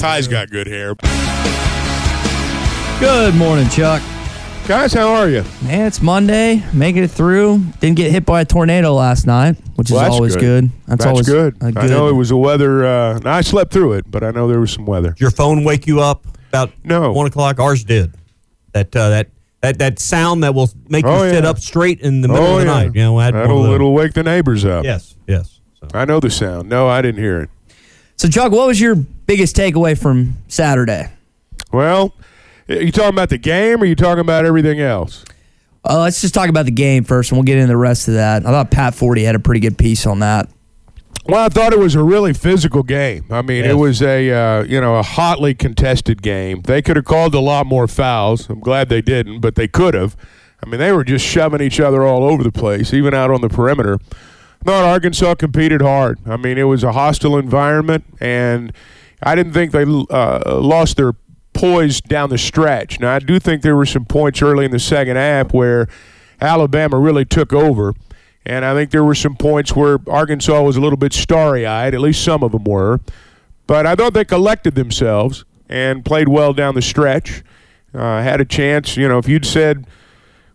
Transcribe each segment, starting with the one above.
Ty's got good hair. Good morning, Chuck. Guys, how are you? Man, it's Monday. Making it through. Didn't get hit by a tornado last night, which Well, is that's always good. good. That's, That's always good. a I know it was a weather. Uh, I slept through it, but I know there was some weather. Did your phone wake you up about No. one o'clock? Ours did. That uh, that that that sound that will make you Oh, sit yeah. up straight in the middle oh of the yeah, night. You know, I had one that'll of those. it'll wake the neighbors up. Yes, yes. So. I know the sound. No, I didn't hear it. So, Chuck, what was your biggest takeaway from Saturday? Well, you talking about the game, or you talking about everything else? Uh, let's just talk about the game first, and we'll get into the rest of that. I thought Pat Forde had a pretty good piece on that. Well, I thought it was a really physical game. I mean, it was a uh, you know a hotly contested game. They could have called a lot more fouls. I'm glad they didn't, but they could have. I mean, they were just shoving each other all over the place, even out on the perimeter. I thought Arkansas competed hard. I mean, it was a hostile environment, and I didn't think they uh, lost their poise down the stretch. Now, I do think there were some points early in the second half where Alabama really took over. And I think there were some points where Arkansas was a little bit starry eyed, at least some of them were. But I thought they collected themselves and played well down the stretch. Uh, had a chance, you know, if you'd said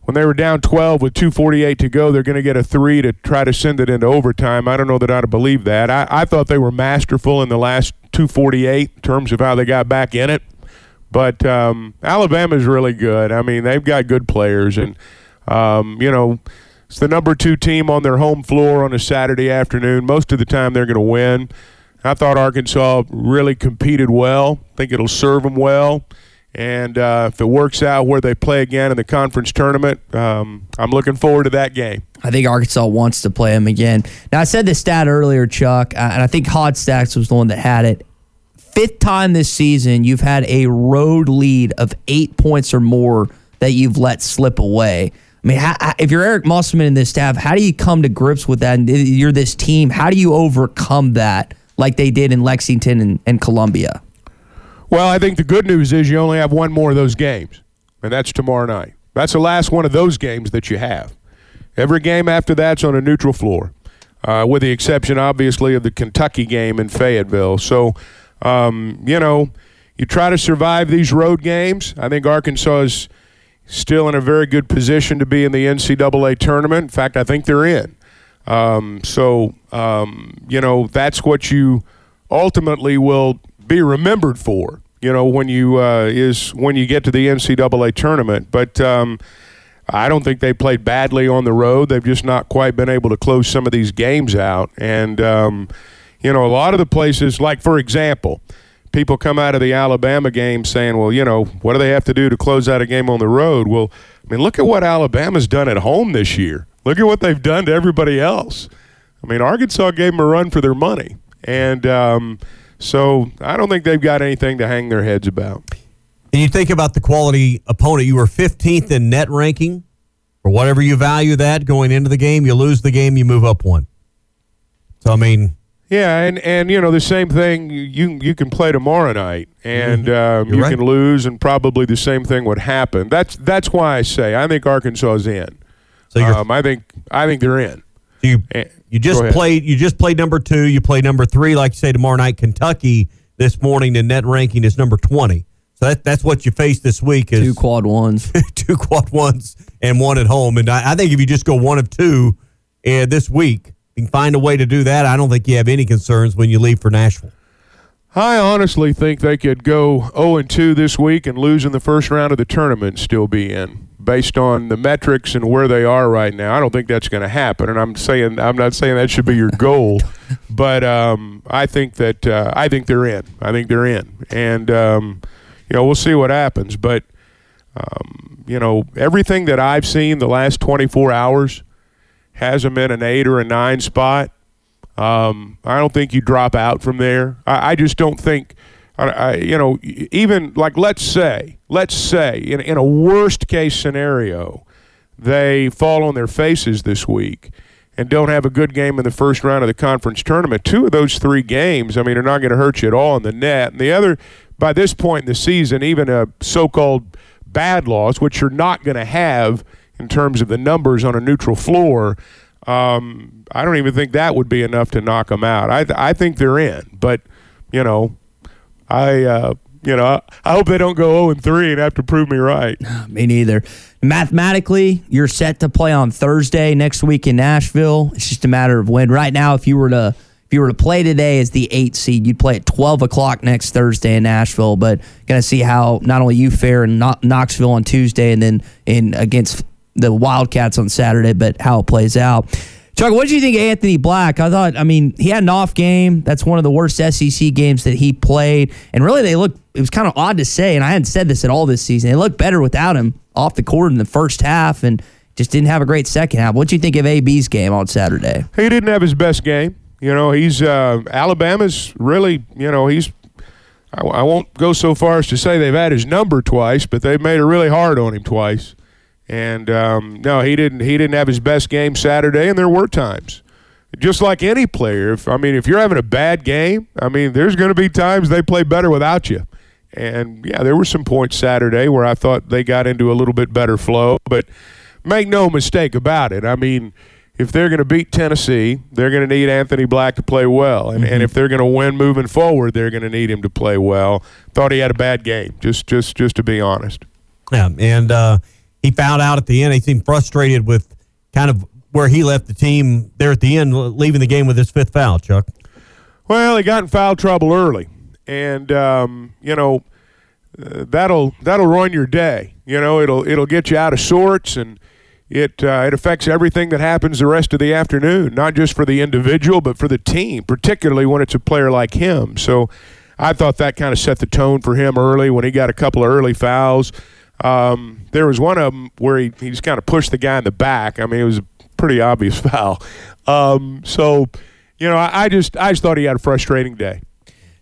when they were down 12 with 248 to go, they're going to get a three to try to send it into overtime. I don't know that I'd have believed that. I, I thought they were masterful in the last 248 in terms of how they got back in it. But um, Alabama's really good. I mean, they've got good players, and um, you know, it's the number two team on their home floor on a Saturday afternoon. Most of the time, they're going to win. I thought Arkansas really competed well. I think it'll serve them well. And uh, if it works out where they play again in the conference tournament, um, I'm looking forward to that game. I think Arkansas wants to play them again. Now, I said this stat earlier, Chuck, uh, and I think Hot Stacks was the one that had it. Fifth time this season, you've had a road lead of eight points or more that you've let slip away. I mean, if you're Eric Musselman in this staff, how do you come to grips with that? And you're this team. How do you overcome that like they did in Lexington and, and Columbia? Well, I think the good news is you only have one more of those games, and that's tomorrow night. That's the last one of those games that you have. Every game after that's on a neutral floor, uh, with the exception, obviously, of the Kentucky game in Fayetteville. So, um, you know, you try to survive these road games. I think Arkansas is still in a very good position to be in the NCAA tournament. In fact, I think they're in. Um, so, um, you know, that's what you ultimately will be remembered for. You know, when you uh, is when you get to the NCAA tournament. But um, I don't think they played badly on the road. They've just not quite been able to close some of these games out. And um, you know, a lot of the places, like for example, people come out of the Alabama game saying, "Well, you know, what do they have to do to close out a game on the road?" Well, I mean, look at what Alabama's done at home this year. Look at what they've done to everybody else. I mean, Arkansas gave them a run for their money, and um, so I don't think they've got anything to hang their heads about. And you think about the quality opponent. You were 15th in net ranking, or whatever you value that going into the game. You lose the game, you move up one. So I mean, Yeah, and and you know the same thing. You you can play tomorrow night, and um, You're right. can lose, and probably the same thing would happen. That's that's why I say I think Arkansas is in. so Um, I think I think they're in. You Eh, you just played you just played number two. You play number three, like you say tomorrow night. Kentucky this morning. The net ranking is number 20. So that, that's what you face this week is Two quad ones. two quad ones and one at home. And I, I think if you just go one of two uh, this week, you can find a way to do that. I don't think you have any concerns when you leave for Nashville. I honestly think they could go 0 and 2 this week and lose in the first round of the tournament and still be in. Based on the metrics and where they are right now. I don't think that's going to happen, and I'm saying I'm not saying that should be your goal, but um, I think that uh, I think they're in. I think they're in, and um, you know we'll see what happens. But um, you know everything that I've seen the last 24 hours has them in an eight or a nine spot. Um, I don't think you drop out from there. I, I just don't think. I, I, you know, even like let's say, let's say in, in a worst case scenario, they fall on their faces this week and don't have a good game in the first round of the conference tournament. Two of those three games, I mean, are not going to hurt you at all in the net. And the other, by this point in the season, even a so-called bad loss, which you're not going to have in terms of the numbers on a neutral floor. Um, I don't even think that would be enough to knock them out. I, th- I think they're in, but you know, I uh, you know I hope they don't go zero and three and have to prove me right. Me neither. Mathematically, you're set to play on Thursday next week in Nashville. It's just a matter of when. Right now, if you were to if you were to play today as the eight seed, you'd play at twelve o'clock next Thursday in Nashville. But gonna see how not only you fare in Knoxville on Tuesday and then in against the Wildcats on Saturday, but how it plays out. Chuck, what did you think of Anthony Black? I thought, I mean, he had an off game. That's one of the worst SEC games that he played. And really, they looked, it was kind of odd to say, and I hadn't said this at all this season. They looked better without him off the court in the first half and just didn't have a great second half. What do you think of AB's game on Saturday? He didn't have his best game. You know, he's, uh, Alabama's really, you know, he's, I, I won't go so far as to say they've had his number twice, but they've made it really hard on him twice. And um, no, he didn't. He didn't have his best game Saturday, and there were times. Just like any player, if I mean, if you're having a bad game, I mean, there's going to be times they play better without you. And yeah, there were some points Saturday where I thought they got into a little bit better flow. But make no mistake about it. I mean, if they're going to beat Tennessee, they're going to need Anthony Black to play well. And, mm-hmm. and if they're going to win moving forward, they're going to need him to play well. Thought he had a bad game, just just just to be honest. Yeah, and uh, he found out at the end. He seemed frustrated with kind of where he left the team there at the end, leaving the game with his fifth foul. Chuck. Well, he got in foul trouble early, and um, you know uh, that'll that'll ruin your day. You know, it'll it'll get you out of sorts, and it uh, it affects everything that happens the rest of the afternoon. Not just for the individual, but for the team, particularly when it's a player like him. So, I thought that kind of set the tone for him early when he got a couple of early fouls. Um, there was one of them where he, he just kind of pushed the guy in the back. I mean, it was a pretty obvious foul. Um, so, you know, I, I, just I just thought he had a frustrating day.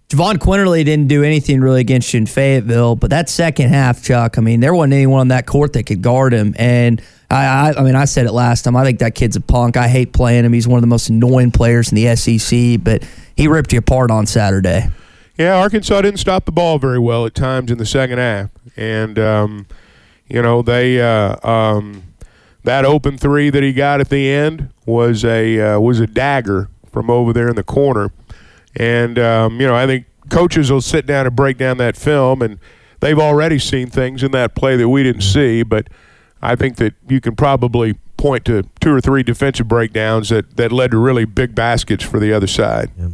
Jahvon Quinerly didn't do anything really against you in Fayetteville, but that second half, Chuck, I mean, there wasn't anyone on that court that could guard him. And I, I, I mean, I said it last time. I think that kid's a punk. I hate playing him. He's one of the most annoying players in the SEC, but he ripped you apart on Saturday. Yeah, Arkansas didn't stop the ball very well at times in the second half, and um, you know they uh, um, that open three that he got at the end was a uh, was a dagger from over there in the corner, and um, you know I think coaches will sit down and break down that film, and they've already seen things in that play that we didn't see, but I think that you can probably point to two or three defensive breakdowns that, that led to really big baskets for the other side. Yeah.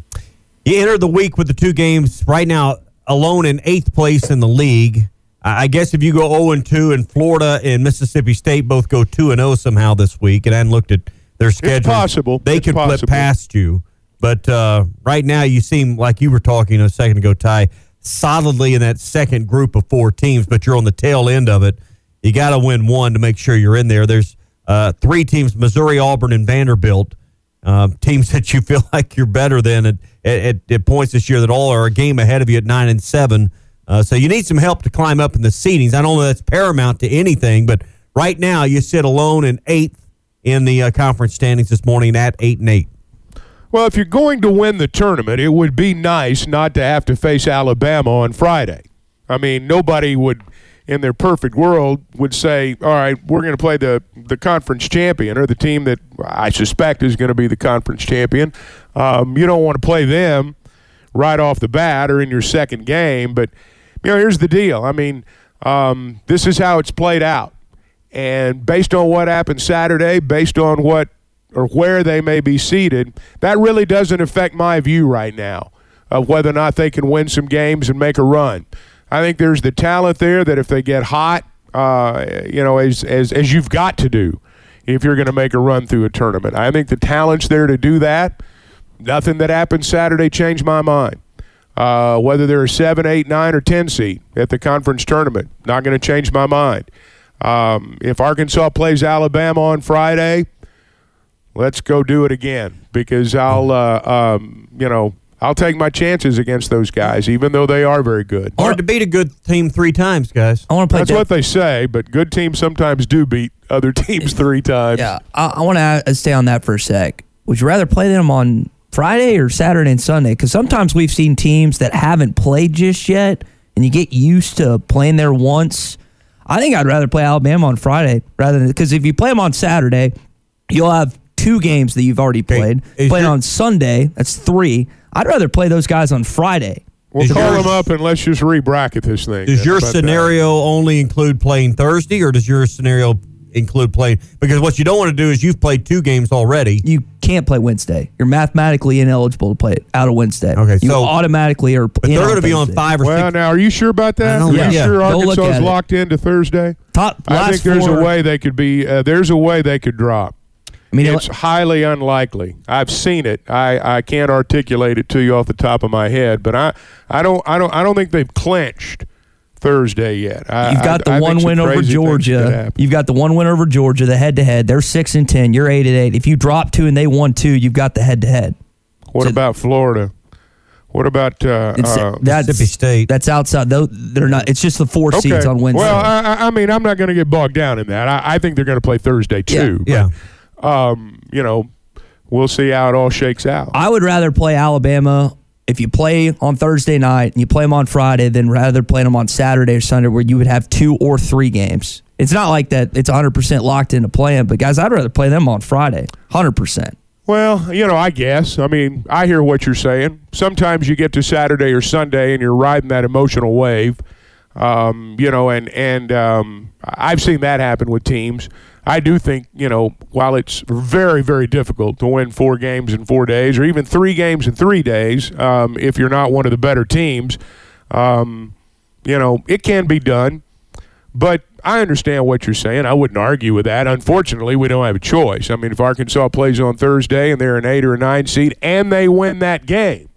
You enter the week with the two games right now alone in eighth place in the league. I guess if you go 0 and 2 and Florida and Mississippi State both go 2 and 0 somehow this week, and I hadn't looked at their schedule. It's possible. They it's could possible. flip past you. But uh, right now, you seem like you were talking a second ago, Ty, solidly in that second group of four teams, but you're on the tail end of it. You got to win one to make sure you're in there. There's uh, three teams Missouri, Auburn, and Vanderbilt um, teams that you feel like you're better than at, at, at, points this year that all are a game ahead of you at nine and seven. Uh, so you need some help to climb up in the seedings. I don't know that's paramount to anything, but right now you sit alone in eighth in the uh, conference standings this morning at eight and eight. Well, if you're going to win the tournament, it would be nice not to have to face Alabama on Friday. I mean, nobody would in their perfect world would say, all right, we're going to play the, the conference champion or the team that I suspect is going to be the conference champion. Um, you don't want to play them right off the bat or in your second game. But, you know, here's the deal. I mean, um, this is how it's played out. And based on what happened Saturday, based on what or where they may be seated, that really doesn't affect my view right now of whether or not they can win some games and make a run. I think there's the talent there that if they get hot uh, you know, as, as, as you've got to do if you're going to make a run through a tournament. I think the talent's there to do that. Nothing that happened Saturday changed my mind. Uh, whether they're a 7, 8, 9, or 10 seed at the conference tournament, not going to change my mind. Um, if Arkansas plays Alabama on Friday, let's go do it again because I'll, uh, um, you know, I'll take my chances against those guys, even though they are very good. Hard to beat a good team three times, guys. I want to play. That's dev- what they say, but good teams sometimes do beat other teams three times. Yeah, I, I want to stay on that for a sec. Would you rather play them on Friday or Saturday and Sunday? Because sometimes we've seen teams that haven't played just yet, and you get used to playing there once. I think I'd rather play Alabama on Friday rather than because if you play them on Saturday, you'll have two games that you've already played. Is Playing your- on Sunday, that's three. I'd rather play those guys on Friday. We'll Is call yours- them up and let's just re-bracket this thing. Does your How about that? scenario only include playing Thursday, or does your scenario include playing? Because what you don't want to do is you've played two games already. You can't play Wednesday. You're mathematically ineligible to play it out of Wednesday. Okay, you so- automatically are. But they're going to be on five or Well, six. now, are you sure about that? I Are yeah. you sure go look Arkansas is locked into Thursday? Top I think there's four, a way they could be. Uh, there's a way they could drop. I mean, It's highly unlikely. I've seen it. I, I can't articulate it to you off the top of my head, but I, I don't I don't I don't think they've clinched Thursday yet. I, You've got I- the I one some win over crazy things could Georgia. You've got the one win over Georgia, the head to head. They're six and ten. You're eight and eight. If you drop two and they won two, you've got the head to head. What So- about Florida? What about uh, uh, that's Mississippi State. That's outside. Though they're not. It's just the four seeds on Wednesday. Well, I, I- I mean, I'm not going to get bogged down in that. I, I think they're going to play Thursday too. yeah. But, um, you know, we'll see how it all shakes out. I would rather play Alabama if you play on Thursday night and you play them on Friday than rather play them on Saturday or Sunday where you would have two or three games. It's not like that. It's 100 percent locked into playing, but guys, I'd rather play them on Friday. 100 percent. Well, you know, I guess. I mean, I hear what you're saying. Sometimes you get to Saturday or Sunday and you're riding that emotional wave. Um, you know, and and um, I've seen that happen with teams. I do think, you know, while it's very, very difficult to win four games in four days or even three games in three days, um, if you're not one of the better teams, um, you know, it can be done. But I understand what you're saying. I wouldn't argue with that. Unfortunately, we don't have a choice. I mean, if Arkansas plays on Thursday and they're an eight or a nine seed and they win that game,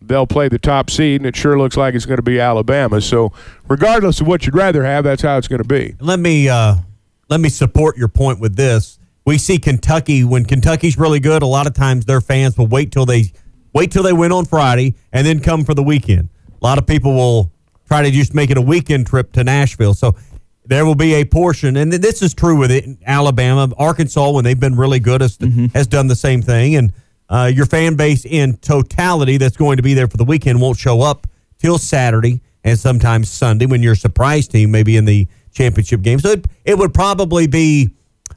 they'll play the top seed, and it sure looks like it's going to be Alabama. So, regardless of what you'd rather have, that's how it's going to be. Let me uh, let me support your point with this. We see Kentucky when Kentucky's really good. A lot of times their fans will wait till they wait till they win on Friday and then come for the weekend. A lot of people will try to just make it a weekend trip to Nashville. So there will be a portion, and this is true with it. Alabama, Arkansas, when they've been really good, has, has done the same thing. And uh, your fan base in totality that's going to be there for the weekend won't show up till Saturday and sometimes Sunday when you're surprise team, maybe in the championship game. So it, it would probably be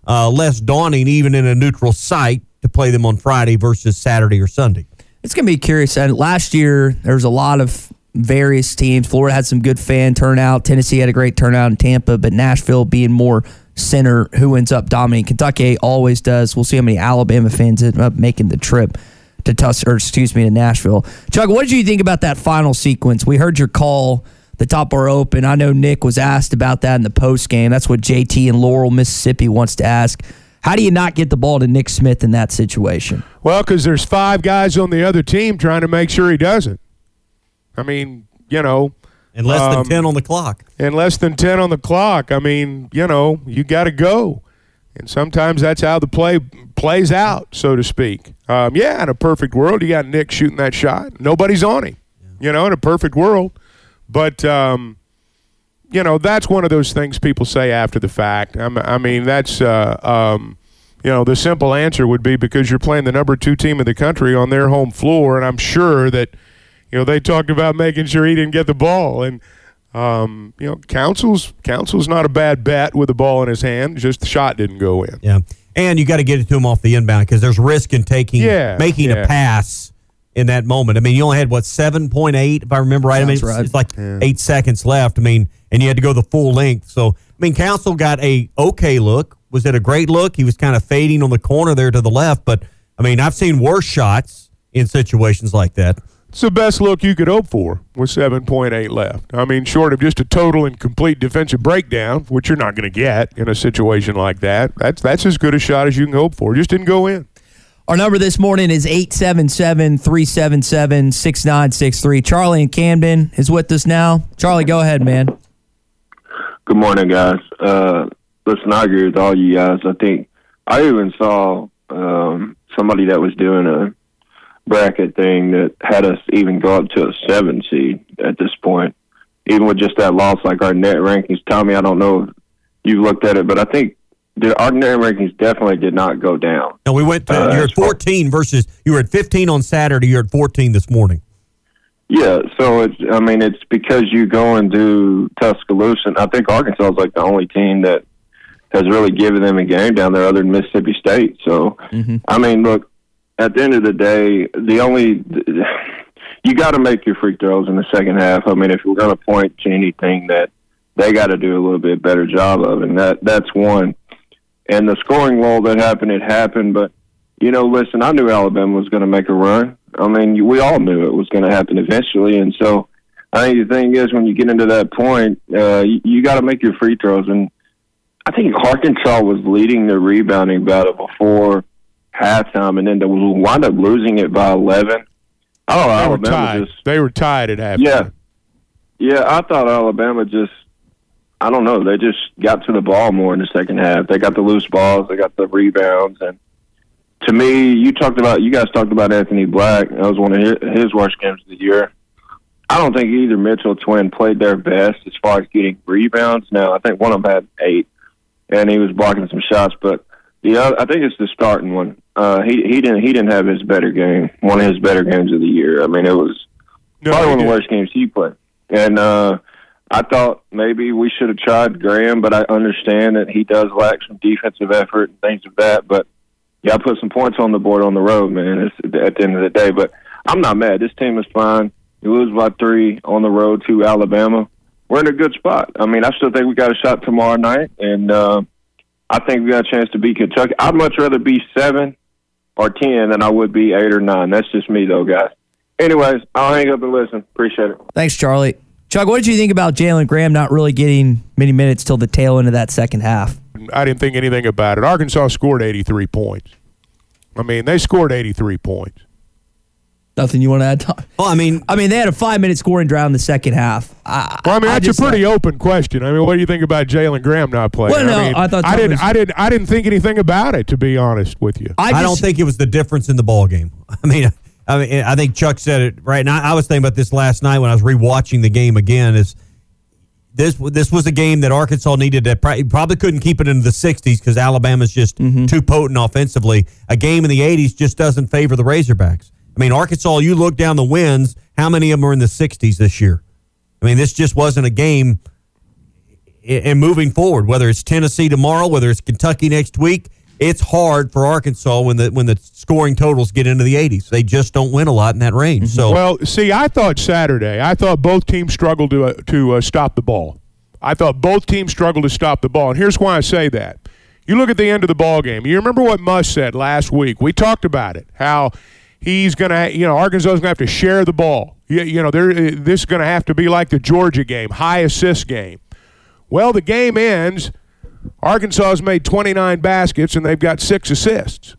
uh, less daunting, even in a neutral site, to play them on Friday versus Saturday or Sunday. It's going to be curious. And last year, there was a lot of various teams. Florida had some good fan turnout. Tennessee had a great turnout in Tampa, but Nashville being more center, who ends up dominating. Kentucky always does. We'll see how many Alabama fans end up making the trip to Tus or excuse me to Nashville. Chuck, what did you think about that final sequence? We heard your call. The top are open. I know Nick was asked about that in the post game. That's what JT in Laurel, Mississippi wants to ask. How do you not get the ball to Nick Smith in that situation? Well, because there's five guys on the other team trying to make sure he doesn't. I mean, you know, And less than Um, 10 on the clock. and less than 10 on the clock. I mean, you know, you got to go. And sometimes that's how the play plays out, so to speak. Um, yeah, in a perfect world, you got Nick shooting that shot. Nobody's on him, you know, in a perfect world. But, um, you know, that's one of those things people say after the fact. I'm, I mean, that's, uh, um, you know, the simple answer would be because you're playing the number two team in the country on their home floor. And I'm sure that, you know, they talked about making sure he didn't get the ball. And, um, you know, Council's Council's not a bad bet with the ball in his hand. Just the shot didn't go in. Yeah. And you got to get it to him off the inbound because there's risk in taking, Yeah, making yeah. a pass in that moment. I mean, you only had, what, 7.8, if I remember right? I mean, it's, right. it's like eight seconds left. I mean, and you had to go the full length. So, I mean, Council got a okay look. Was it a great look? He was kind of fading on the corner there to the left. But, I mean, I've seen worse shots in situations like that. It's the best look you could hope for with 7.8 left. I mean, short of just a total and complete defensive breakdown, which you're not going to get in a situation like that, that's, that's as good a shot as you can hope for. Just didn't go in. Our number this morning is 877 377 6963. Charlie in Camden is with us now. Charlie, go ahead, man. Good morning, guys. Uh, listen, I agree with all you guys. I think I even saw um, somebody that was doing a bracket thing that had us even go up to a seven seed at this point, even with just that loss, like our net rankings. Tommy, I don't know if you looked at it, but I think the, ordinary net rankings definitely did not go down. No, we went to, Uh, you're at 14 versus, you were at 15 on Saturday, you're at 14 this morning. Yeah, so it's. I mean, it's because you go and do Tuscaloosa. and I think Arkansas is like the only team that has really given them a game down there, other than Mississippi State. So, I mean, look, at the end of the day, the only you got to make your free throws in the second half. I mean, if we're going to point to anything that they got to do a little bit better job of, and that that's one. And the scoring lull that happened, it happened, but you know, listen, I knew Alabama was going to make a run. I mean, we all knew it was going to happen eventually, and so I think the thing is, when you get into that point, uh, you, you got to make your free throws. And I think Arkansas was leading the rebounding battle before halftime, and then they wound up losing it by eleven. Oh, They were Alabama tied. just They were tied at halftime. yeah, yeah. I thought Alabama just, I don't know, they just got to the ball more in the second half. They got the loose balls, they got the rebounds, and to me, you talked about, you guys talked about Anthony Black. That was one of his, his worst games of the year. I don't think either Mitchell twin played their best as far as getting rebounds. Now, I think one of them had eight, and he was blocking some shots, but the other, I think it's the starting one. Uh, he he didn't he didn't have his better game. One of his better games of the year. I mean, it was No, probably one of the worst games he played. And uh, I thought maybe we should have tried Graham, but I understand that he does lack some defensive effort and things of that. But yeah, I put some points on the board on the road, man. It's at the end of the day, but I'm not mad. This team is fine. You lose by three on the road to Alabama. We're in a good spot. I mean, I still think we got a shot tomorrow night, and uh, I think we got a chance to beat Kentucky. I'd much rather be seven or ten than I would be eight or nine. That's just me, though, guys. Anyways, I'll hang up and listen. Appreciate it. Thanks, Charlie. Chuck, what did you think about Jalen Graham not really getting many minutes till the tail end of that second half? I didn't think anything about it. Arkansas scored 83 points. I mean, they scored 83 points. Nothing you want to add? Tom? Well, I mean, I mean, they had a five minute scoring drought in the second half. I, Well, I mean, that's just a pretty thought- open question. I mean, what do you think about Jalen Graham not playing? Well, no, I, mean, I thought I didn't. was- I didn't. I didn't think anything about it. To be honest with you, I, I, just, don't think it was the difference in the ball game. I mean, I mean, I think Chuck said it right. And I, I was thinking about this last night when I was rewatching the game again. Is this this was a game that Arkansas needed to pro- probably couldn't keep it into the 60s because Alabama's just mm-hmm. too potent offensively. A game in the 80s just doesn't favor the Razorbacks. I mean, Arkansas, you look down the wins, how many of them are in the 60s this year? I mean, this just wasn't a game. And moving forward, whether it's Tennessee tomorrow, whether it's Kentucky next week, it's hard for Arkansas when the when the scoring totals get into the 80s. They just don't win a lot in that range. So Well, see, I thought Saturday. I thought both teams struggled to uh, to uh, stop the ball. I thought both teams struggled to stop the ball, and here's why I say that. You look at the end of the ball game. You remember what Muss said last week? We talked about it. How he's gonna, you know, Arkansas is gonna have to share the ball. You, you know, there this is gonna have to be like the Georgia game, high assist game. Well, the game ends. Arkansas has made 29 baskets and they've got six assists.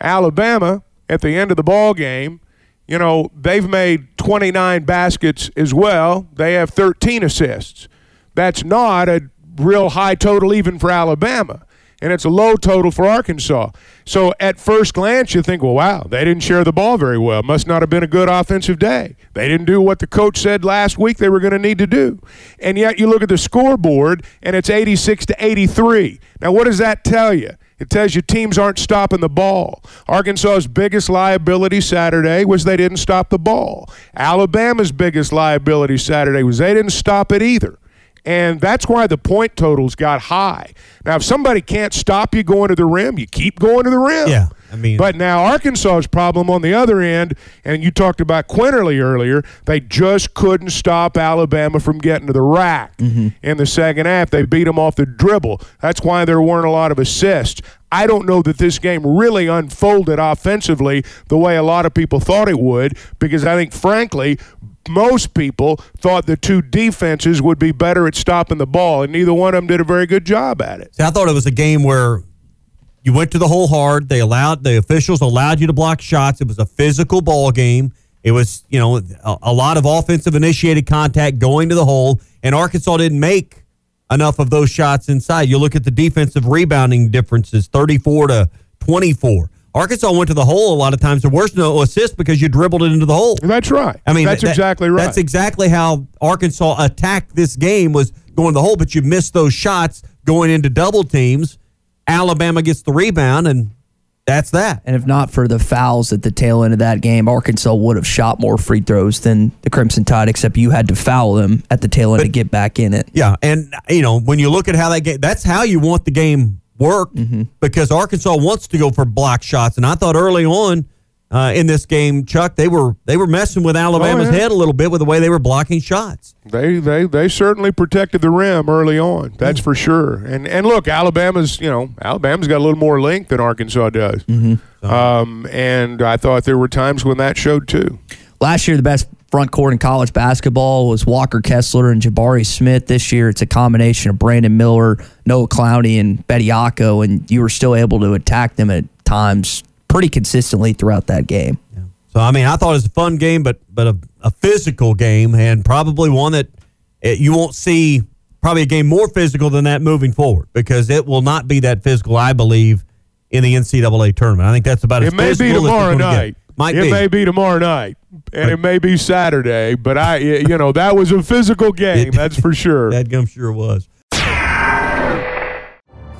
Alabama at the end of the ball game, you know, they've made 29 baskets as well. They have 13 assists. That's not a real high total even for Alabama. And it's a low total for Arkansas. So at first glance, you think, well, wow, they didn't share the ball very well. Must not have been a good offensive day. They didn't do what the coach said last week they were going to need to do. And yet you look at the scoreboard, and it's 86 to 83. Now, what does that tell you? It tells you teams aren't stopping the ball. Arkansas's biggest liability Saturday was they didn't stop the ball. Alabama's biggest liability Saturday was they didn't stop it either. And that's why the point totals got high. Now, if somebody can't stop you going to the rim, you keep going to the rim. Yeah, I mean- but now Arkansas's problem on the other end, and you talked about Quinerly earlier, they just couldn't stop Alabama from getting to the rack mm-hmm. in the second half. They beat them off the dribble. That's why there weren't a lot of assists. I don't know that this game really unfolded offensively the way a lot of people thought it would, because I think, frankly, most people thought the two defenses would be better at stopping the ball, and neither one of them did a very good job at it. See, I thought it was a game where you went to the hole hard. They allowed the officials allowed you to block shots. It was a physical ball game. It was you know a, a lot of offensive initiated contact going to the hole, and Arkansas didn't make enough of those shots inside. You look at the defensive rebounding differences, thirty four to twenty four. Arkansas went to the hole a lot of times. There was no assist because you dribbled it into the hole. That's right. I mean, that's that- exactly right. That's exactly how Arkansas attacked this game was going to the hole, but you missed those shots going into double teams. Alabama gets the rebound, and that's that. And if not for the fouls at the tail end of that game, Arkansas would have shot more free throws than the Crimson Tide, except you had to foul them at the tail end to get back in it. Yeah, and you know when you look at how that game, that's how you want the game worked because Arkansas wants to go for block shots, and I thought early on uh, in this game, Chuck, they were they were messing with Alabama's yeah. head a little bit with the way they were blocking shots. They they they certainly protected the rim early on. That's for sure. And and look, Alabama's you know Alabama's got a little more length than Arkansas does. Um, and I thought there were times when that showed too. Last year, the best front court in college basketball was Walker Kessler and Jabari Smith. This year, it's a combination of Brandon Miller, Noah Clowney, and Bediako, and you were still able to attack them at times pretty consistently throughout that game. So I mean, I thought it was a fun game, but but a, a physical game, and probably one that uh, you won't see. Probably a game more physical than that moving forward because it will not be that physical, I believe, in the NCAA tournament. I think that's about as It may be physical as it's tomorrow gonna get. Might it be. may be tomorrow night, and it may be Saturday. But I, you know, that was a physical game. It- that's for sure. That gum sure was.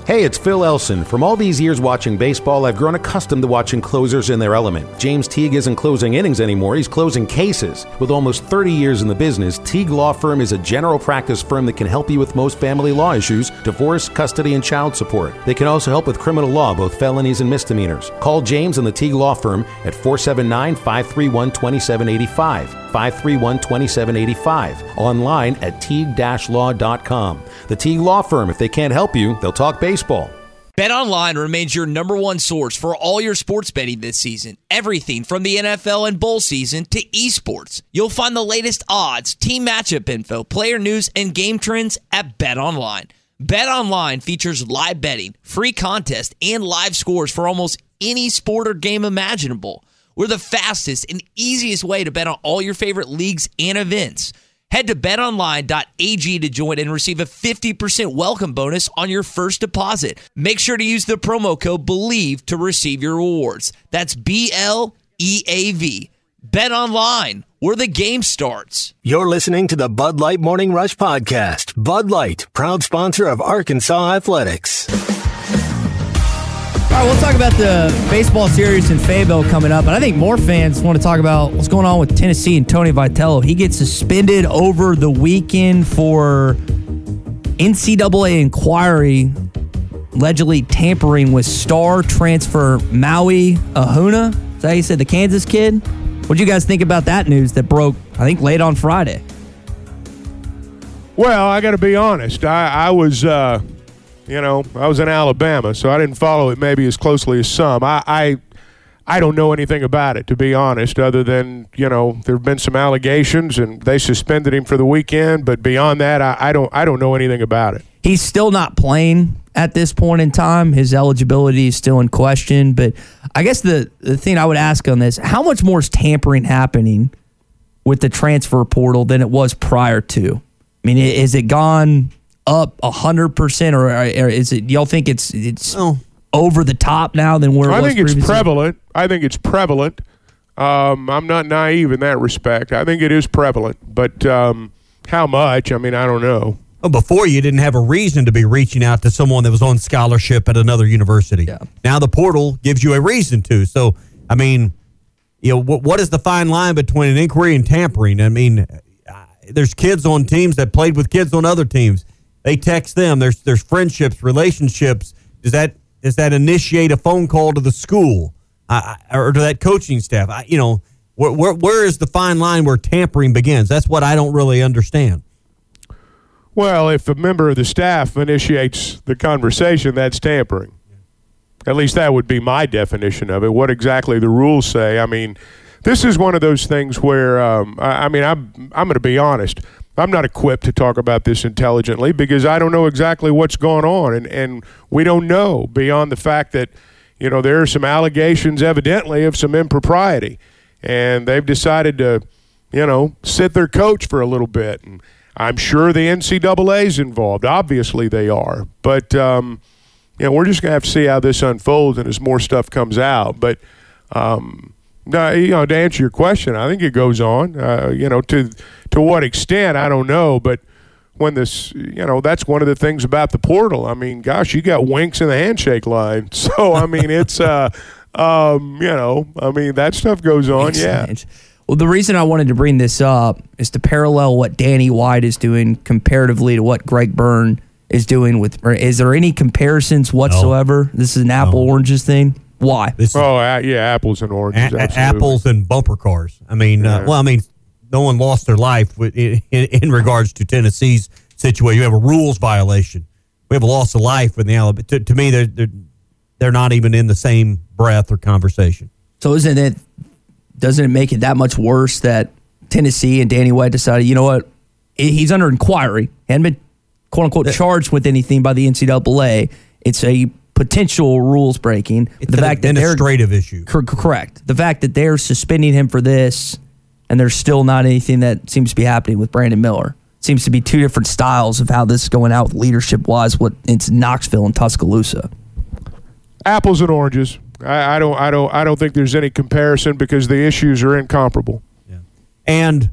Hey, it's Phil Elson. From all these years watching baseball, I've grown accustomed to watching closers in their element. James Teague isn't closing innings anymore, he's closing cases. With almost 30 years in the business, Teague Law Firm is a general practice firm that can help you with most family law issues, divorce, custody, and child support. They can also help with criminal law, both felonies and misdemeanors. Call James and the Teague Law Firm at 479 531 2785. 531 2785. Online at teague law.com. The Teague Law Firm, if they can't help you, they'll talk baseball. BetOnline remains your number one source for all your sports betting this season. Everything from the NFL and bowl season to esports. You'll find the latest odds, team matchup info, player news, and game trends at BetOnline. BetOnline features live betting, free contest, and live scores for almost any sport or game imaginable. We're the fastest and easiest way to bet on all your favorite leagues and events. Head to betonline.ag to join and receive a 50% welcome bonus on your first deposit. Make sure to use the promo code BLEAV to receive your rewards. That's B L E A V. Bet online, where the game starts. You're listening to the Bud Light Morning Rush Podcast. Bud Light, proud sponsor of Arkansas Athletics. All right, we'll talk about the baseball series in Fayetteville coming up, and I think more fans want to talk about what's going on with Tennessee and Tony Vitello. He gets suspended over the weekend for NCAA inquiry allegedly tampering with star transfer Maui Ahuna. Is that how you said the Kansas kid? What do you guys think about that news that broke, I think, late on Friday? Well, I got to be honest. I, I was, uh, you know, I was in Alabama, so I didn't follow it maybe as closely as some. I, I, I don't know anything about it, to be honest, other than, you know, there have been some allegations and they suspended him for the weekend. But beyond that, I, I don't, I don't know anything about it. He's still not playing at this point in time. His eligibility is still in question. But I guess the, the thing I would ask on this how much more is tampering happening with the transfer portal than it was prior to? I mean, is it gone up 100% or, or is it, y'all think it's, it's over the top now than where it I was think it's prevalent. I think it's prevalent. Um, I'm not naive in that respect. I think it is prevalent, but um, how much? I mean, I don't know. Well, before you didn't have a reason to be reaching out to someone that was on scholarship at another university. Yeah. Now the portal gives you a reason to. So, I mean, you know, what, what is the fine line between an inquiry and tampering? I mean, there's kids on teams that played with kids on other teams. They text them. There's there's friendships, relationships. Does that does that initiate a phone call to the school uh, or to that coaching staff? I, you know, where, where where is the fine line where tampering begins? That's what I don't really understand. Well, if a member of the staff initiates the conversation, that's tampering. At least that would be my definition of it. What exactly the rules say. I mean, this is one of those things where um, I, I mean, I'm I'm going to be honest. I'm not equipped to talk about this intelligently because I don't know exactly what's going on, and, and we don't know beyond the fact that you know there are some allegations, evidently, of some impropriety, and they've decided to you know sit their coach for a little bit, and I'm sure the NCAA is involved. Obviously, they are, but um, you know we're just gonna have to see how this unfolds and as more stuff comes out, but. Um, no, you know, to answer your question, I think it goes on. Uh, you know, to to what extent, I don't know, but when this, you know, that's one of the things about the portal. I mean, gosh, you got winks in the handshake line. So I mean, it's, uh, um, you know, I mean that stuff goes on. Yeah. Well, the reason I wanted to bring this up is to parallel what Danny White is doing comparatively to what Greg Byrne is doing with. Is there any comparisons whatsoever? No. This is an apple no. oranges thing. Why? This oh, uh, yeah, apples and oranges. A- apples and bumper cars. I mean, uh, yeah. uh, well, I mean, no one lost their life in, in, in, regards to Tennessee's situation. You have a rules violation. We have a loss of life in the Alabama. To, to me, they're, they're they're not even in the same breath or conversation. So isn't it? Doesn't it make it that much worse that Tennessee and Danny White decided, you know what, he's under inquiry, hadn't been quote unquote charged with anything by the NCAA. It's a potential rules breaking. It's the fact that administrative issue. Cor- correct. The fact that they're suspending him for this, and there's still not anything that seems to be happening with Brandon Miller. Seems to be two different styles of how this is going out leadership wise. What it's Knoxville and Tuscaloosa. Apples and oranges. I, I, don't. I don't. I don't think there's any comparison because the issues are incomparable. Yeah. And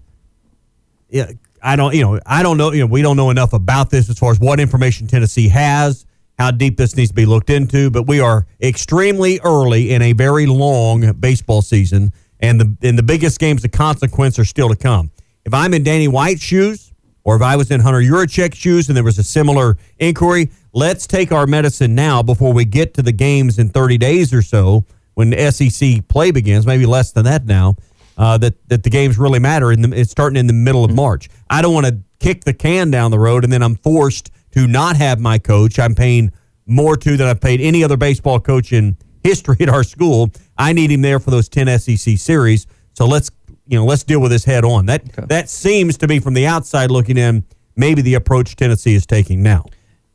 yeah, I don't. You know, I don't know. You know, we don't know enough about this as far as what information Tennessee has how deep this needs to be looked into, but we are extremely early in a very long baseball season, and the and the biggest games of consequence are still to come. If I'm in Danny White's shoes, or if I was in Hunter Yurachek's shoes and there was a similar inquiry, let's take our medicine now before we get to the games in 30 days or so when the SEC play begins, maybe less than that now. Uh, that that the games really matter, and it's starting in the middle of mm-hmm. March. I don't want to kick the can down the road, and then I'm forced to not have my coach. I'm paying more to than I've paid any other baseball coach in history at our school. I need him there for those 10 SEC series. So let's you know let's deal with this head on. That okay. that seems to be from the outside looking in maybe the approach Tennessee is taking now.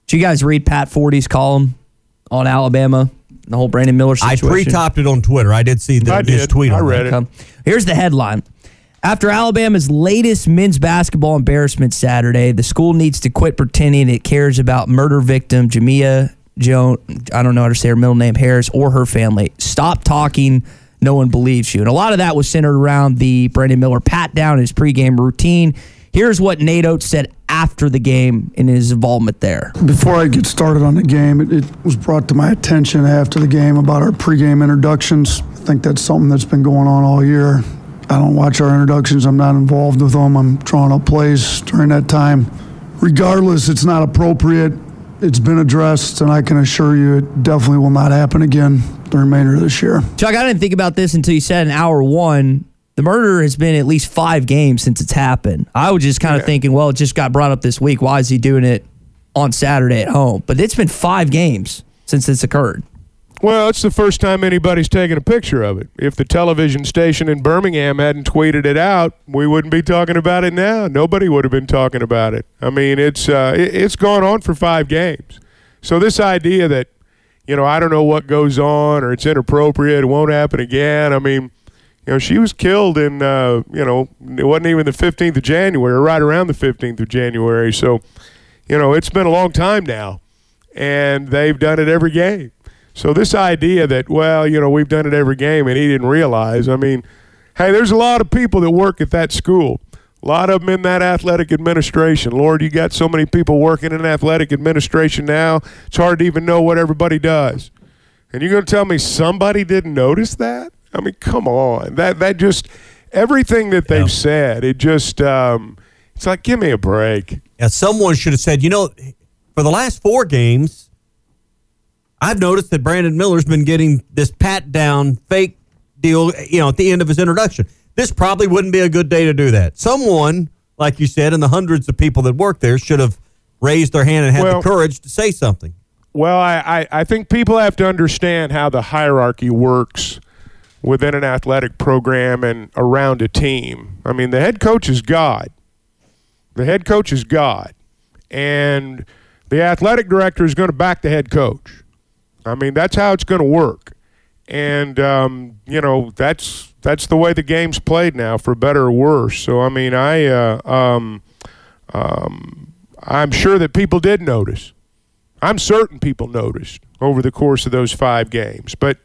Did you guys read Pat Forde's column on Alabama? The whole Brandon Miller situation. I pre-topped it on Twitter. I did see the, I did. his tweet. I read it. Here's the headline: after Alabama's latest men's basketball embarrassment Saturday, the school needs to quit pretending it cares about murder victim Jamea Joan, I don't know how to say her middle name, Harris, or her family. Stop talking. No one believes you. And a lot of that was centered around the Brandon Miller pat down, his pregame routine. Here's what Nate Oats said after the game in his involvement there. Before I get started on the game, it, it was brought to my attention after the game about our pregame introductions. I think that's something that's been going on all year. I don't watch our introductions. I'm not involved with them. I'm drawing up plays during that time. Regardless, it's not appropriate. It's been addressed, and I can assure you it definitely will not happen again the remainder of this year. Chuck, I didn't think about this until you said in hour one. The murder has been at least five games since it's happened. I was just kind of yeah. thinking, well, it just got brought up this week. Why is he doing it on Saturday at home? But it's been five games since this occurred. Well, it's the first time anybody's taken a picture of it. If the television station in Birmingham hadn't tweeted it out, we wouldn't be talking about it now. Nobody would have been talking about it. I mean, it's uh, it, it's gone on for five games. So this idea that you know I don't know what goes on or it's inappropriate, it won't happen again. I mean, you know, she was killed in uh, you know it wasn't even the 15th of January, or right around the 15th of January. So, you know, it's been a long time now, and they've done it every game. So this idea that well, you know, we've done it every game and he didn't realize. I mean, hey, there's a lot of people that work at that school. A lot of them in that athletic administration. Lord, you got so many people working in athletic administration now. It's hard to even know what everybody does. And you're going to tell me somebody didn't notice that? I mean, come on. That that just everything that they've yeah. said, it just um, It's like, give me a break. Yeah, someone should have said, you know, for the last four games, I've noticed that Brandon Miller's been getting this pat down fake deal, you know, at the end of his introduction. This probably wouldn't be a good day to do that. Someone, like you said, and the hundreds of people that work there should have raised their hand and had Well- the courage to say something. Well, I, I, I think people have to understand how the hierarchy works within an athletic program and around a team. I mean, the head coach is God. The head coach is God. And the athletic director is going to back the head coach. I mean, that's how it's going to work. And, um, you know, that's that's the way the game's played now, for better or worse. So, I mean, I, uh, um, um, I'm sure that people did notice. I'm certain people noticed over the course of those five games, but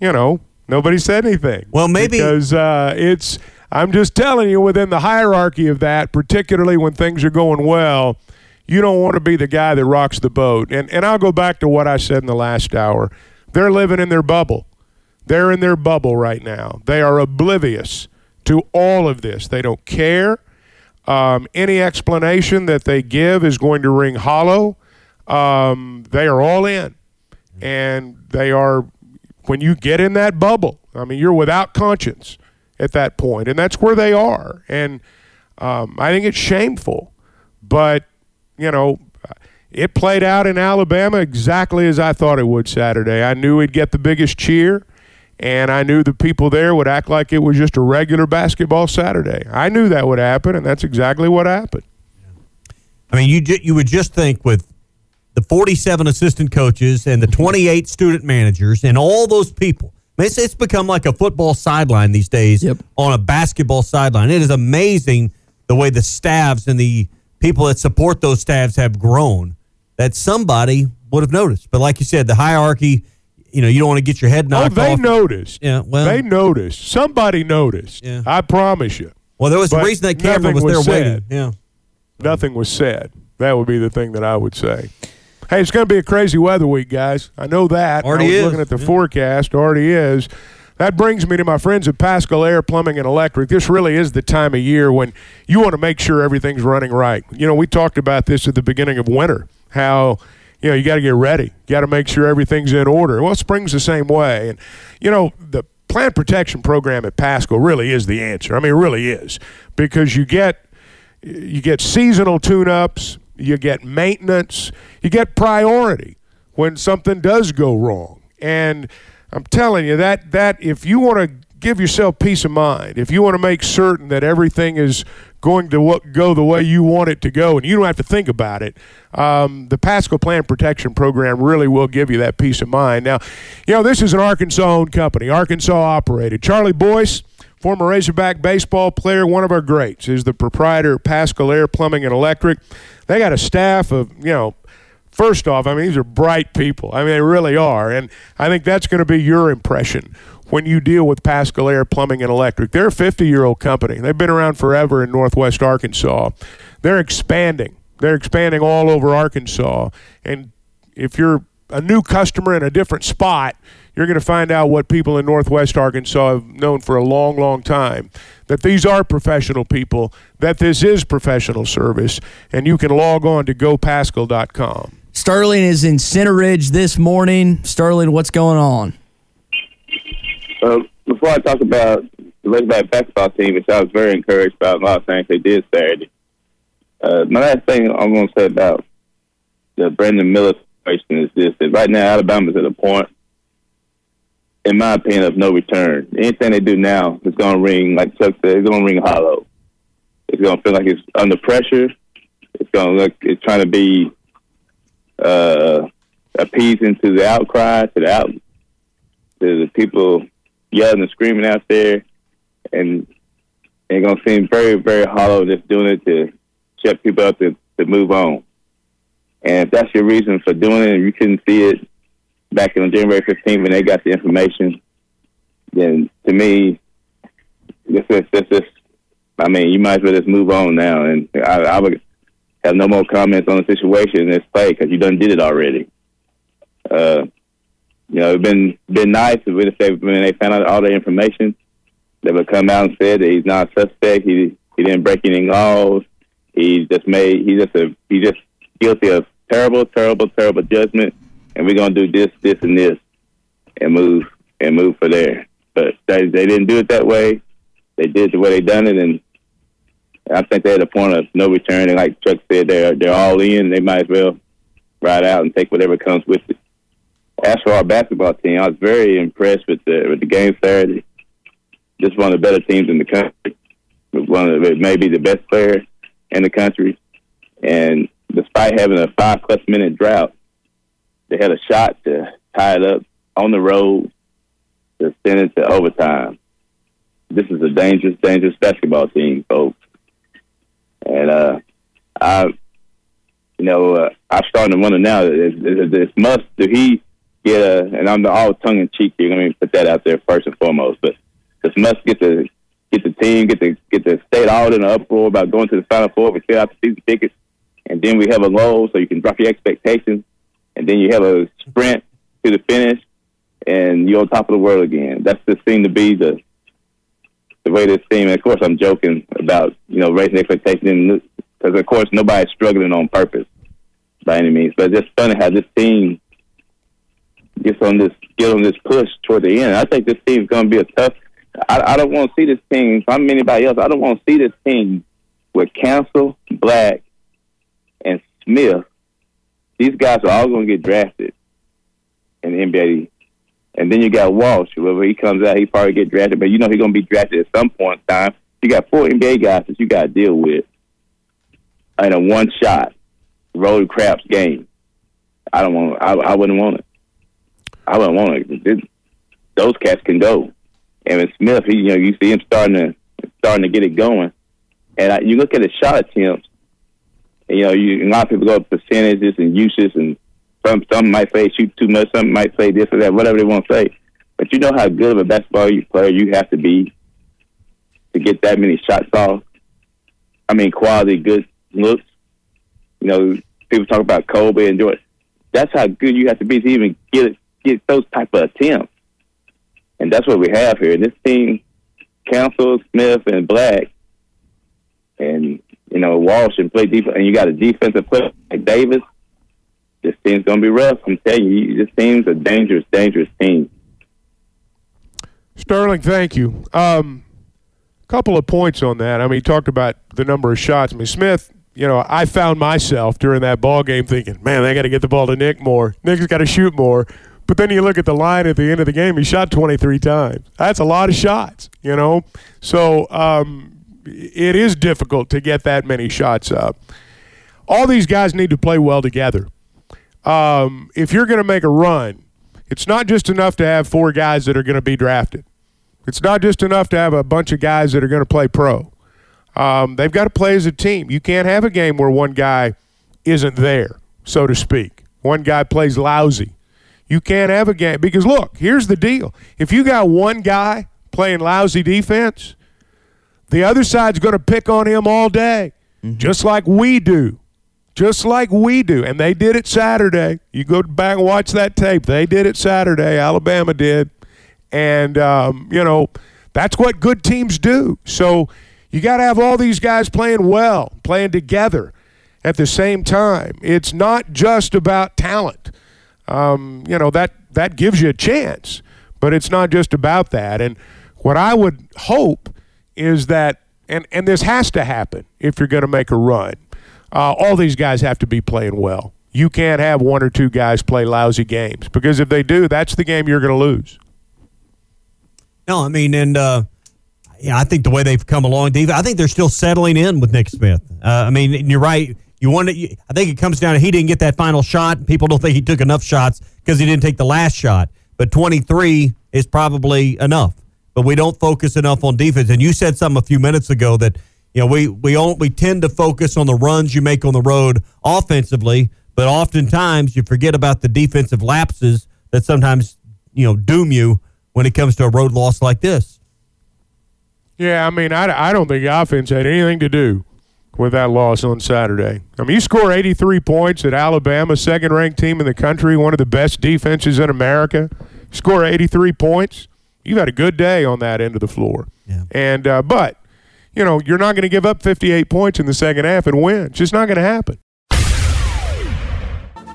you know nobody said anything. Well, maybe because uh, it's. I'm just telling you, within the hierarchy of that, particularly when things are going well, you don't want to be the guy that rocks the boat. And and I'll go back to what I said in the last hour. They're living in their bubble. They're in their bubble right now. They are oblivious to all of this. They don't care. Um, any explanation that they give is going to ring hollow. Um, they are all in, and they are. When you get in that bubble, I mean, you're without conscience at that point. and that's where they are. And um, I think it's shameful, but you know, it played out in Alabama exactly as I thought it would Saturday. I knew we'd get the biggest cheer, and I knew the people there would act like it was just a regular basketball Saturday. I knew that would happen, and that's exactly what happened. I mean, you ju- you would just think with the 47 assistant coaches and the 28 student managers and all those people. I mean, It's, it's become like a football sideline these days on a basketball sideline. It is amazing the way the staffs and the people that support those staffs have grown that somebody would have noticed. But like you said, the hierarchy, you know, you don't want to get your head oh, knocked Oh, they off. noticed. Yeah, well, they noticed. Somebody noticed. Yeah. I promise you. Well, there was a But reason that camera nothing was there waiting. said. Yeah. Nothing was said. That would be the thing that I would say. Hey, it's going to be a crazy weather week, guys. I know that. Already I was is. looking at the Yeah. forecast. Already is. That brings me to my friends at Paschal Air Plumbing and Electric. This really is the time of year when you want to make sure everything's running right. You know, we talked about this at the beginning of winter. How you know you got to get ready. You got to make sure everything's in order. Well, spring's the same way, and you know the plant protection program at Paschal really is the answer. I mean, it really is because you get you get seasonal tune-ups, you get maintenance, you get priority when something does go wrong. And I'm telling you that that if you want to give yourself peace of mind, if you want to make certain that everything is going to wo- go the way you want it to go, and you don't have to think about it, um, the Paschal Plant Protection Program really will give you that peace of mind. Now, you know this is an Arkansas-owned company, Arkansas operated. Charlie Boyce former Razorback baseball player, one of our greats, is the proprietor of Paschal Air Plumbing and Electric. They got a staff of, you know, first off, I mean, these are bright people. I mean, they really are. And I think that's going to be your impression when you deal with Paschal Air Plumbing and Electric. They're a 50 year old company, they've been around forever in Northwest Arkansas. They're expanding, they're expanding all over Arkansas. And if you're a new customer in a different spot, you're going to find out what people in Northwest Arkansas have known for a long, long time that these are professional people, that this is professional service, and you can log on to gopaschal.com. Sterling is in Center Ridge this morning. Sterling, what's going on? Uh, before I talk about the Razorback basketball team, which I was very encouraged about a lot of things they did Saturday. Uh, my last thing I'm going to say about the Brandon Miller situation is this: that right now Alabama's at a point, in my opinion, of no return. Anything they do now is going to ring, like Chuck said, it's going to ring hollow. It's going to feel like it's under pressure. It's going to look, it's trying to be uh, appeasing to the outcry, to the out, to the people yelling and screaming out there, and it's gonna seem very, very hollow just doing it to shut people up to, to move on. And if that's your reason for doing it, and you couldn't see it back on January 15th when they got the information, then to me, this is this is. I mean, you might as well just move on now, and I, I would have no more comments on the situation this play because you done did it already. Uh, you know, it'd been been nice if they when they found out all the information, they would come out and said that he's not a suspect. He he didn't break any laws. He He just made he just a he just guilty of terrible, terrible, terrible judgment, and we're gonna do this, this, and this, and move and move for there. But they they didn't do it that way. They did the way they done it, and I think they're at a point of no return. And like Chuck said, they're they're all in. They might as well ride out and take whatever comes with it. As for our basketball team, I was very impressed with the with the game Saturday. Just one of the better teams in the country. One of the, maybe the best player in the country, and despite having a five plus minute drought, they had a shot to tie it up on the road to send it to overtime. This is a dangerous, dangerous basketball team, folks. And uh, I, you know, uh, I'm starting to wonder now. Is, is, is must do he get a? And I'm all tongue in cheek here. Let me put that out there first and foremost. But does must get the get the team, get the get the state all in an uproar about going to the final four. Fill out the season tickets, and then we have a lull so you can drop your expectations, and then you have a sprint to the finish, and you're on top of the world again. That's just seemed to be the the way this team. And of course, I'm joking about you know raising expectations because of course nobody's struggling on purpose by any means. But it's just funny how this team gets on this get on this push toward the end. I think this team's going to be a tough. I, I don't want to see this team. If I'm anybody else, I don't want to see this team with Council, Black, and Smith. These guys are all going to get drafted in the NBA and then you got Walsh. Whenever he comes out, he probably get drafted, but you know he's gonna be drafted at some point in time. You got four NBA guys that you got to deal with in a one shot road craps game. I don't want. I, I wouldn't want it. I wouldn't want it. it. Those cats can go. And with Smith, he, you know, you see him starting to starting to get it going. And I, you look at his shot attempts. And, you know, you, a lot of people go percentages and uses and some some might say shoot too much. Some might say this or that, whatever they want to say. But you know how good of a basketball player you have to be to get that many shots off. I mean, quality, good looks. You know, people talk about Kobe and Jordan. That's how good you have to be to even get get those type of attempts. And that's what we have here. This team, Council, Smith, and Black, and you know Walsh and play defense, and you got a defensive player like Davis this team's to be rough. I'm telling you, this team's a dangerous, dangerous team. Sterling, thank you. Um, couple of points on that. I mean, you talked about the number of shots. I mean, Smith, you know, I found myself during that ball game thinking, man, they got to get the ball to Nick more. Nick's got to shoot more. But then you look at the line at the end of the game, he shot 23 times. That's a lot of shots, you know? So um, it is difficult to get that many shots up. All these guys need to play well together um, if you're going to make a run, it's not just enough to have four guys that are going to be drafted. It's not just enough to have a bunch of guys that are going to play pro. Um, they've got to play as a team. You can't have a game where one guy isn't there, so to speak. One guy plays lousy. You can't have a game because look, here's the deal. If you got one guy playing lousy defense, the other side's going to pick on him all day, mm-hmm. just like we do just like we do. And they did it Saturday. You go back and watch that tape. They did it Saturday. Alabama did. And, um, you know, that's what good teams do. So you got to have all these guys playing well, playing together at the same time. It's not just about talent. Um, you know, that, that gives you a chance, but it's not just about that. And what I would hope is that, and, and this has to happen if you're going to make a run uh, all these guys have to be playing well. You can't have one or two guys play lousy games because if they do, that's the game you're going to lose. No, I mean, and uh, yeah, I think the way they've come along, Dave, I think they're still settling in with Nick Smith. Uh, I mean, you're right. You want to, I think it comes down to he didn't get that final shot. People don't think he took enough shots because he didn't take the last shot. But 23 is probably enough. But we don't focus enough on defense. And you said something a few minutes ago that you know, we we all, we tend to focus on the runs you make on the road offensively, but oftentimes you forget about the defensive lapses that sometimes you know doom you when it comes to a road loss like this. Yeah, I mean, I, I don't think the offense had anything to do with that loss on Saturday. I mean, you score 83 points at Alabama, second ranked team in the country, one of the best defenses in America. score 83 points. You've had a good day on that end of the floor. Yeah. And uh, but you know, you're not going to give up 58 points in the second half and win. It's just not going to happen.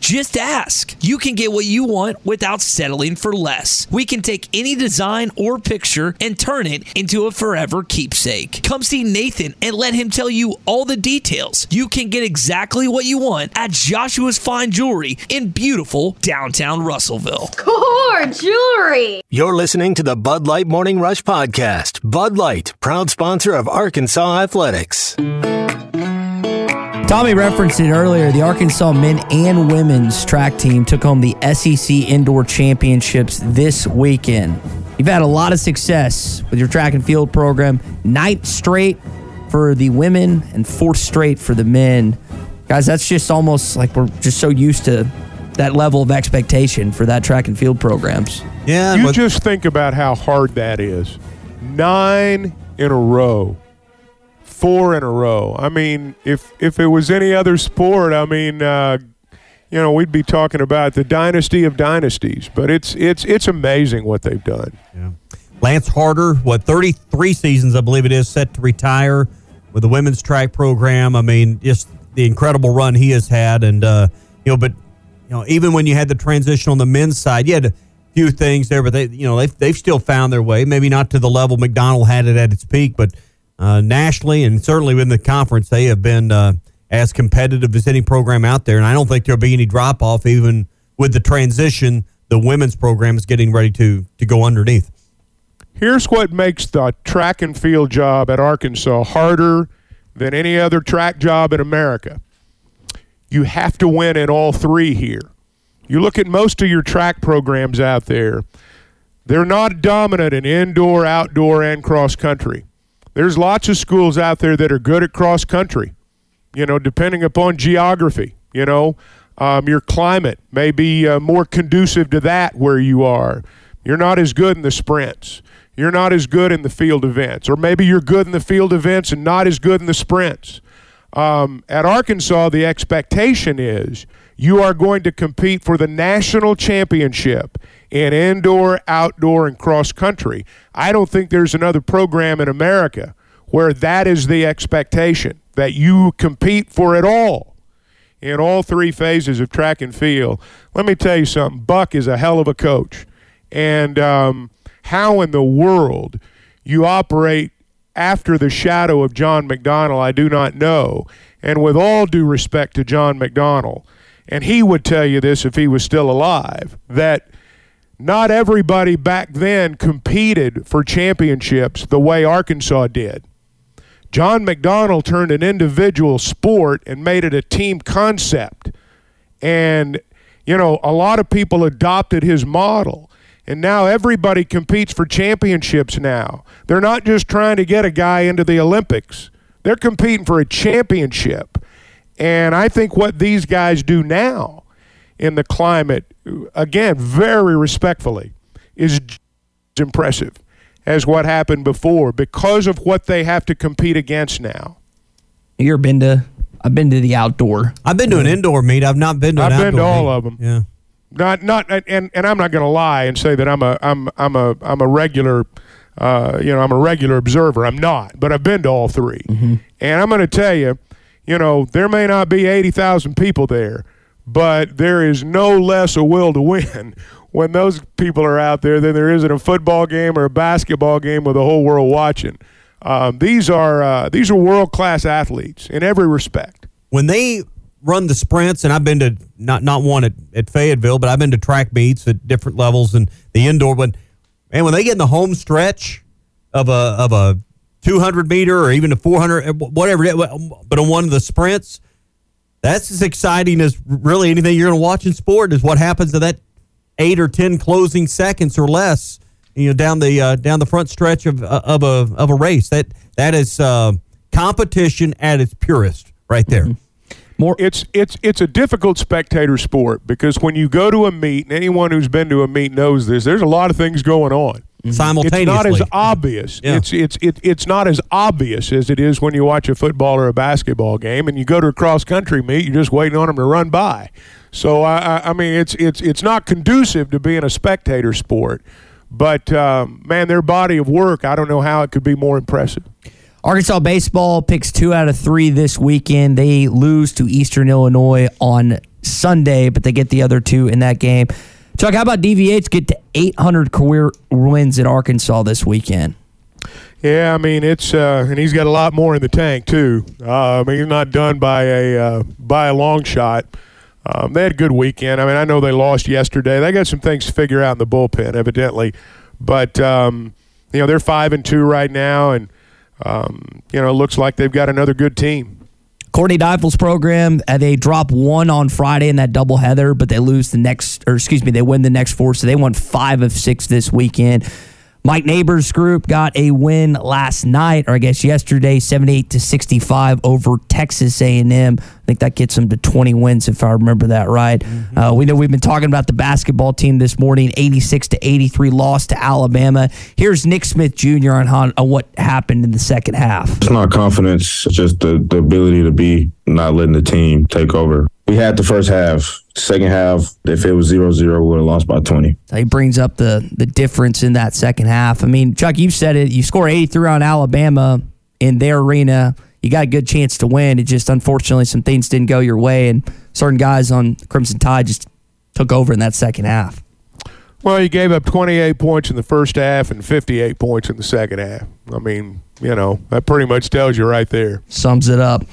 Just ask. You can get what you want without settling for less. We can take any design or picture and turn it into a forever keepsake. Come see Nathan and let him tell you all the details. You can get exactly what you want at Joshua's Fine Jewelry in beautiful downtown Russellville. Core jewelry. You're listening to the Bud Light Morning Rush Podcast. Bud Light, proud sponsor of Arkansas Athletics. Tommy referenced it earlier. The Arkansas men and women's track team took home the SEC Indoor Championships this weekend. You've had a lot of success with your track and field program. Ninth straight for the women and fourth straight for the men. Guys, that's just almost like we're just so used to that level of expectation for that track and field programs. Yeah. You just think about how hard that is. Nine in a row. Four in a row. I mean, if if it was any other sport, I mean, uh, you know, we'd be talking about the dynasty of dynasties. But it's it's it's amazing what they've done. Yeah. Lance Harder, what 33 seasons I believe it is, set to retire with the women's track program. I mean, just the incredible run he has had, and uh, you know, but you know, even when you had the transition on the men's side, you had a few things there, but they, you know, they've they've still found their way. Maybe not to the level McDonnell had it at its peak, but uh, nationally and certainly within the conference, they have been uh, as competitive as any program out there. And I don't think there'll be any drop off, even with the transition. The women's program is getting ready to to go underneath. Here's what makes the track and field job at Arkansas harder than any other track job in America. You have to win in all three here. You look at most of your track programs out there, they're not dominant in indoor, outdoor, and cross country. There's lots of schools out there that are good at cross country, you know, depending upon geography, you know. Um, your climate may be uh, more conducive to that where you are. You're not as good in the sprints. You're not as good in the field events. Or maybe you're good in the field events and not as good in the sprints. Um, at Arkansas, the expectation is you are going to compete for the national championship in indoor, outdoor, and cross country. I don't think there's another program in America where that is the expectation that you compete for it all in all three phases of track and field. Let me tell you something Buck is a hell of a coach. And um, how in the world you operate after the shadow of John McDonnell, I do not know. And with all due respect to John McDonnell, and he would tell you this if he was still alive, that not everybody back then competed for championships the way Arkansas did. John McDonnell turned an individual sport and made it a team concept. And, you know, a lot of people adopted his model. And now everybody competes for championships now. They're not just trying to get a guy into the Olympics, they're competing for a championship. And I think what these guys do now in the climate, again, very respectfully, is impressive as what happened before because of what they have to compete against now. You ever been to? I've been to the outdoor. I've been to an indoor meet. I've not been to. An I've been to all meet. of them. Yeah. Not not and and I'm not going to lie and say that I'm a I'm I'm a I'm a regular uh, you know I'm a regular observer. I'm not, but I've been to all 3 And I'm going to tell you, you know, there may not be eighty thousand people there, but there is no less a will to win when those people are out there than there is in a football game or a basketball game with the whole world watching. Um, these are uh, these are world class athletes in every respect. when they run the sprints, and I've been to not not one at, at Fayetteville, but I've been to track meets at different levels and the indoor one. And when they get in the home stretch of a of a 200 meter or even a 400, whatever, but on one of the sprints, that's as exciting as really anything you're going to watch in sport is what happens to that eight or ten closing seconds or less. You know, down the uh, down the front stretch of uh, of a of a race. That that is uh, competition at its purest, right there. More, it's it's it's a difficult spectator sport because when you go to a meet, and anyone who's been to a meet knows this. There's a lot of things going on Simultaneously. It's not as obvious. Yeah. It's it's it, it's not as obvious as it is when you watch a football or a basketball game, and you go to a cross country meet. You're just waiting on them to run by. So I, I, I mean, it's it's it's not conducive to being a spectator sport. But um, man, their body of work, I don't know how it could be more impressive. Arkansas baseball picks two out of three this weekend. They lose to Eastern Illinois on Sunday, but they get the other two in that game. Chuck, how about DVH get to 800 career wins at Arkansas this weekend? Yeah, I mean it's uh, and he's got a lot more in the tank too. Uh, I mean he's not done by a uh, by a long shot. Um, they had a good weekend. I mean I know they lost yesterday. They got some things to figure out in the bullpen, evidently, but um, you know they're five and two right now, and um, you know it looks like they've got another good team. Courtney Deifel's program, uh, they drop one on Friday in that doubleheader, but they lose the next, or excuse me, they win the next four, so they won five of six this weekend. Mike Neighbors' group got a win last night, or I guess yesterday, 78 to 65 over Texas A&M. I think that gets them to 20 wins, if I remember that right. Uh, we know we've been talking about the basketball team this morning, 86 to 83 loss to Alabama. Here's Nick Smith Jr. on, how, on what happened in the second half. It's not confidence, it's just the, the ability to be not letting the team take over. We had the first half. Second half, if it was 0 0, we would have lost by 20. So he brings up the the difference in that second half. I mean, Chuck, you've said it. You score 83 on Alabama in their arena. You got a good chance to win. It just unfortunately some things didn't go your way, and certain guys on Crimson Tide just took over in that second half. Well, you gave up 28 points in the first half and 58 points in the second half. I mean, you know, that pretty much tells you right there. Sums it up.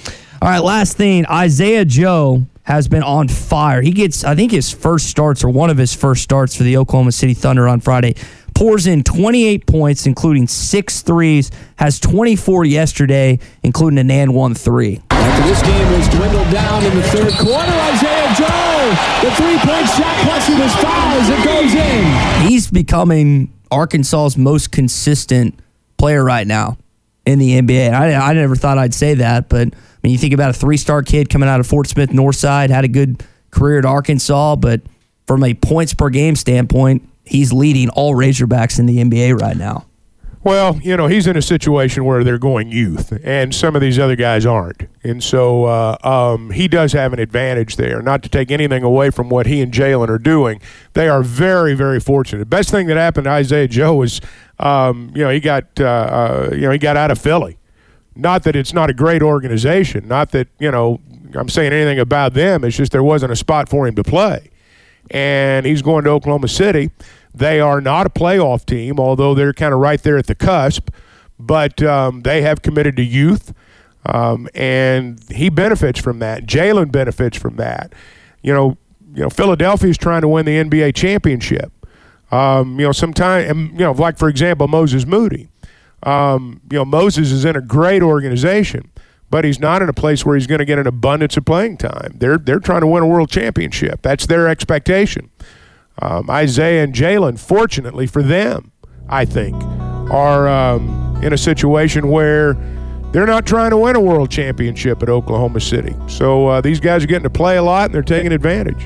All right, last thing. Isaiah Joe has been on fire. He gets, I think, his first starts or one of his first starts for the Oklahoma City Thunder on Friday. Pours in 28 points, including six threes. Has 24 yesterday, including an and one three. After this game has dwindled down in the third quarter, Isaiah Joe, the three-point shot plus with his fouls, it goes in. He's becoming Arkansas's most consistent player right now in the NBA. I, I never thought I'd say that, but mean, you think about a three-star kid coming out of Fort Smith Northside, had a good career at Arkansas, but from a points per game standpoint, he's leading all Razorbacks in the NBA right now. Well, you know, he's in a situation where they're going youth, and some of these other guys aren't. And so uh, um, he does have an advantage there. Not to take anything away from what he and Jalen are doing, they are very, very fortunate. Best thing that happened to Isaiah Joe was, um, you know, he got, uh, uh, you know, he got out of Philly. Not that it's not a great organization. Not that you know I'm saying anything about them. It's just there wasn't a spot for him to play, and he's going to Oklahoma City. They are not a playoff team, although they're kind of right there at the cusp. But um, they have committed to youth, um, and he benefits from that. Jalen benefits from that. You know, you know, Philadelphia is trying to win the NBA championship. Um, you know, sometimes, you know, like for example, Moses Moody. Um, you know, Moses is in a great organization, but he's not in a place where he's going to get an abundance of playing time. They're they're trying to win a world championship. That's their expectation. Um, Isaiah and Jalen, fortunately for them, I think, are um, in a situation where they're not trying to win a world championship at Oklahoma City. So uh, these guys are getting to play a lot and they're taking advantage.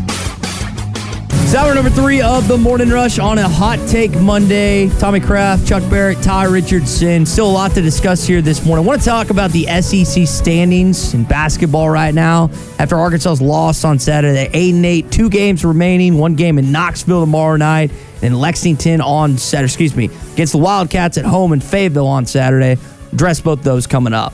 It's hour number three of the Morning Rush on a Hot Take Monday. Tommy Kraft, Chuck Barrett, Ty Richardson. Still a lot to discuss here this morning. I want to talk about the SEC standings in basketball right now. After Arkansas's loss on Saturday, eight and eight, two games remaining, one game in Knoxville tomorrow night, and Lexington on Saturday. Excuse me, against the Wildcats at home in Fayetteville on Saturday. Address both those coming up.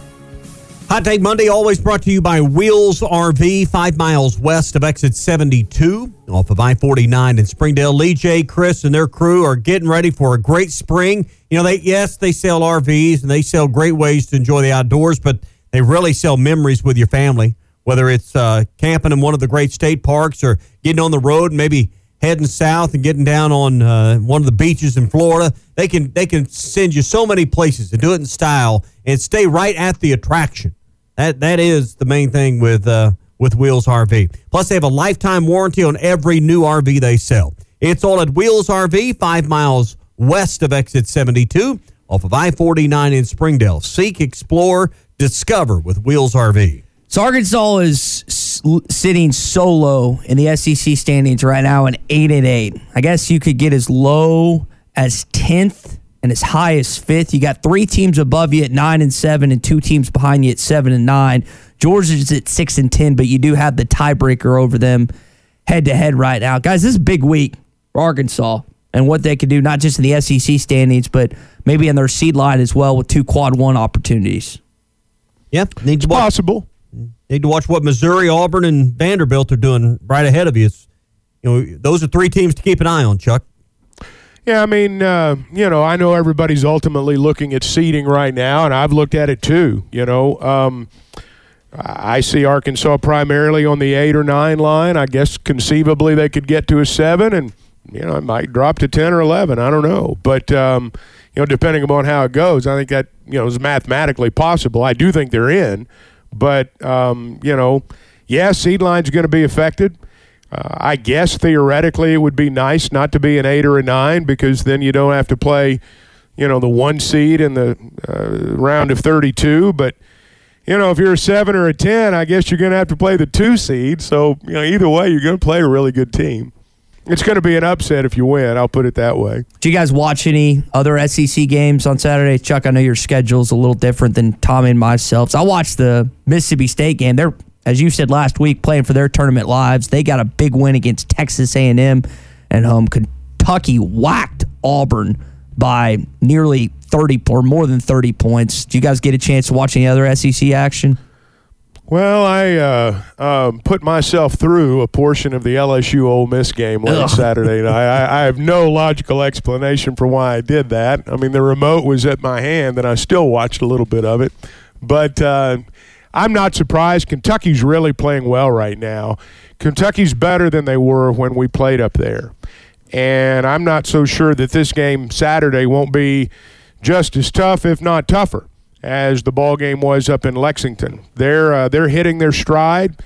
Hot Take Monday, always brought to you by Wheels RV, five miles west of exit 72 off of I 49 in Springdale. Lee J, Chris, and their crew are getting ready for a great spring. You know, they yes, they sell RVs and they sell great ways to enjoy the outdoors, but they really sell memories with your family, whether it's uh, camping in one of the great state parks or getting on the road and maybe heading south and getting down on uh, one of the beaches in Florida. They can they can send you so many places and do it in style and stay right at the attraction. That that is the main thing with uh, with Wheels RV. Plus, they have a lifetime warranty on every new RV they sell. It's all at Wheels RV, five miles west of exit 72, off of I 49 in Springdale. Seek, explore, discover with Wheels RV. So Arkansas is s- sitting solo in the SEC standings right now, an eight and eight. I guess you could get as low as tenth and as high as fifth. You got three teams above you at nine and seven, and two teams behind you at seven and nine. Georgia's at six and ten, but you do have the tiebreaker over them head to head right now, guys. This is a big week for Arkansas and what they could do, not just in the SEC standings, but maybe in their seed line as well with two quad one opportunities. Yep, need to Need to watch what Missouri, Auburn, and Vanderbilt are doing right ahead of you. It's, you know, those are three teams to keep an eye on, Chuck. Yeah, I mean, uh, you know, I know everybody's ultimately looking at seeding right now, and I've looked at it too. You know, um, I see Arkansas primarily on the eight or nine line. I guess conceivably they could get to a seven, and you know, it might drop to ten or eleven. I don't know, but um, you know, depending upon how it goes, I think that you know is mathematically possible. I do think they're in, but um, you know, yeah, seed line's going to be affected. Uh, I guess theoretically it would be nice not to be an eight or a nine because then you don't have to play, you know, the one seed in the uh, round of 32. But, you know, if you're a seven or a 10, I guess you're going to have to play the two seed. So, you know, either way, you're going to play a really good team. It's going to be an upset if you win. I'll put it that way. Do you guys watch any other SEC games on Saturday? Chuck, I know your schedule's a little different than Tommy and myself. So I watched the Mississippi State game. They're as you said last week, playing for their tournament lives. They got a big win against Texas A&M and home. Kentucky whacked Auburn by nearly 30 or more than 30 points. Do you guys get a chance to watch any other SEC action? Well, I uh, um, put myself through a portion of the LSU Ole Miss game last. Saturday night. I, I, have no logical explanation for why I did that. I mean, the remote was at my hand, and I still watched a little bit of it. But uh, I'm not surprised. Kentucky's really playing well right now. Kentucky's better than they were when we played up there. And I'm not so sure that this game Saturday won't be just as tough, if not tougher as the ball game was up in Lexington. They're uh, they're hitting their stride.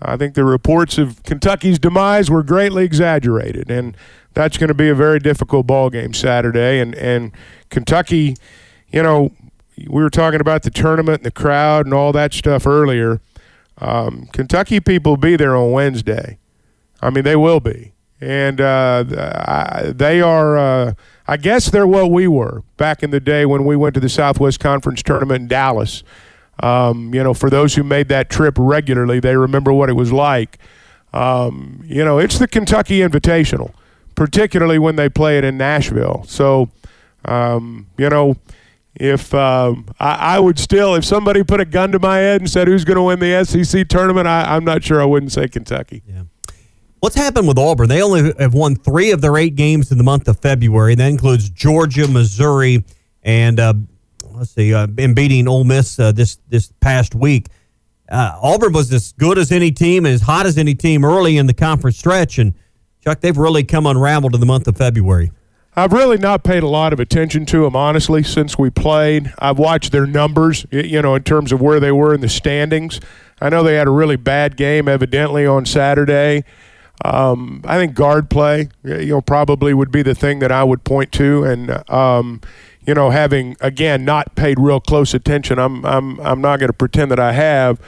I think the reports of Kentucky's demise were greatly exaggerated, and that's going to be a very difficult ball game Saturday. And and Kentucky, you know, we were talking about the tournament and the crowd and all that stuff earlier. Um, Kentucky people will be there on Wednesday. I mean, they will be, and uh, I, they are. Uh, I guess they're what we were back in the day when we went to the Southwest Conference tournament in Dallas. Um, you know, for those who made that trip regularly, they remember what it was like. Um, you know, it's the Kentucky Invitational, particularly when they play it in Nashville. So, um, you know, if um, I, I, would still, if somebody put a gun to my head and said who's going to win the SEC tournament, I, am not sure I wouldn't say Kentucky. Yeah. What's happened with Auburn? They only have won three of their eight games in the month of February. That includes Georgia, Missouri, and uh, let's see, uh, been beating Ole Miss uh, this this past week. Uh, Auburn was as good as any team, as hot as any team early in the conference stretch, and Chuck, they've really come unraveled in the month of February. I've really not paid a lot of attention to them, honestly, since we played. I've watched their numbers, you know, in terms of where they were in the standings. I know they had a really bad game, evidently, on Saturday. Um, I think guard play, you know, probably would be the thing that I would point to, and um, you know, having again not paid real close attention, I'm I'm I'm not going to pretend that I have.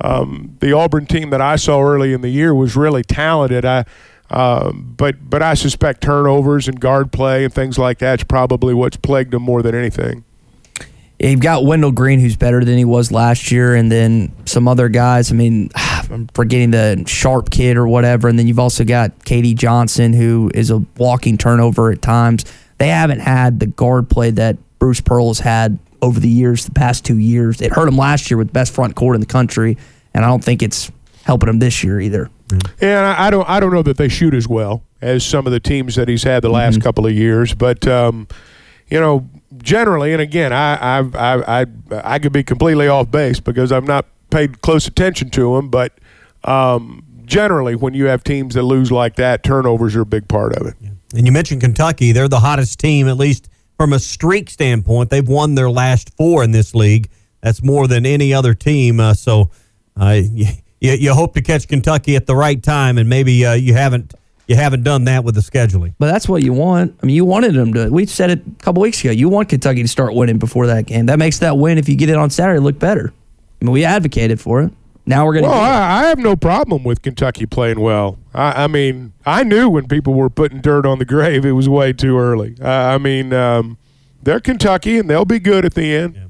Um, the Auburn team that I saw early in the year was really talented. I, um, but but I suspect turnovers and guard play and things like that's probably what's plagued them more than anything. You've got Wendell Green, who's better than he was last year, and then some other guys. I mean, I'm forgetting the Sharp kid or whatever. And then you've also got K.D. Johnson, who is a walking turnover at times. They haven't had the guard play that Bruce Pearl has had over the years, the past two years. It hurt him last year with the best front court in the country, and I don't think it's helping him this year either. Yeah, I don't. I don't know that they shoot as well as some of the teams that he's had the last mm-hmm. couple of years, but um, you know, generally, and again, I, I, I, I, I could be completely off base because I'm not paid close attention to him, but um, generally, when you have teams that lose like that, turnovers are a big part of it. And you mentioned Kentucky; they're the hottest team, at least from a streak standpoint. They've won their last four in this league. That's more than any other team. Uh, so, uh, you, you hope to catch Kentucky at the right time, and maybe uh, you haven't you haven't done that with the scheduling. But that's what you want. I mean, you wanted them to. We said it a couple weeks ago. You want Kentucky to start winning before that game. That makes that win if you get it on Saturday look better. I mean, we advocated for it. Now we're going to. Well, I, I, have no problem with Kentucky playing well. I, I, mean, I knew when people were putting dirt on the grave, it was way too early. Uh, I mean, um, they're Kentucky, and they'll be good at the end. Yeah.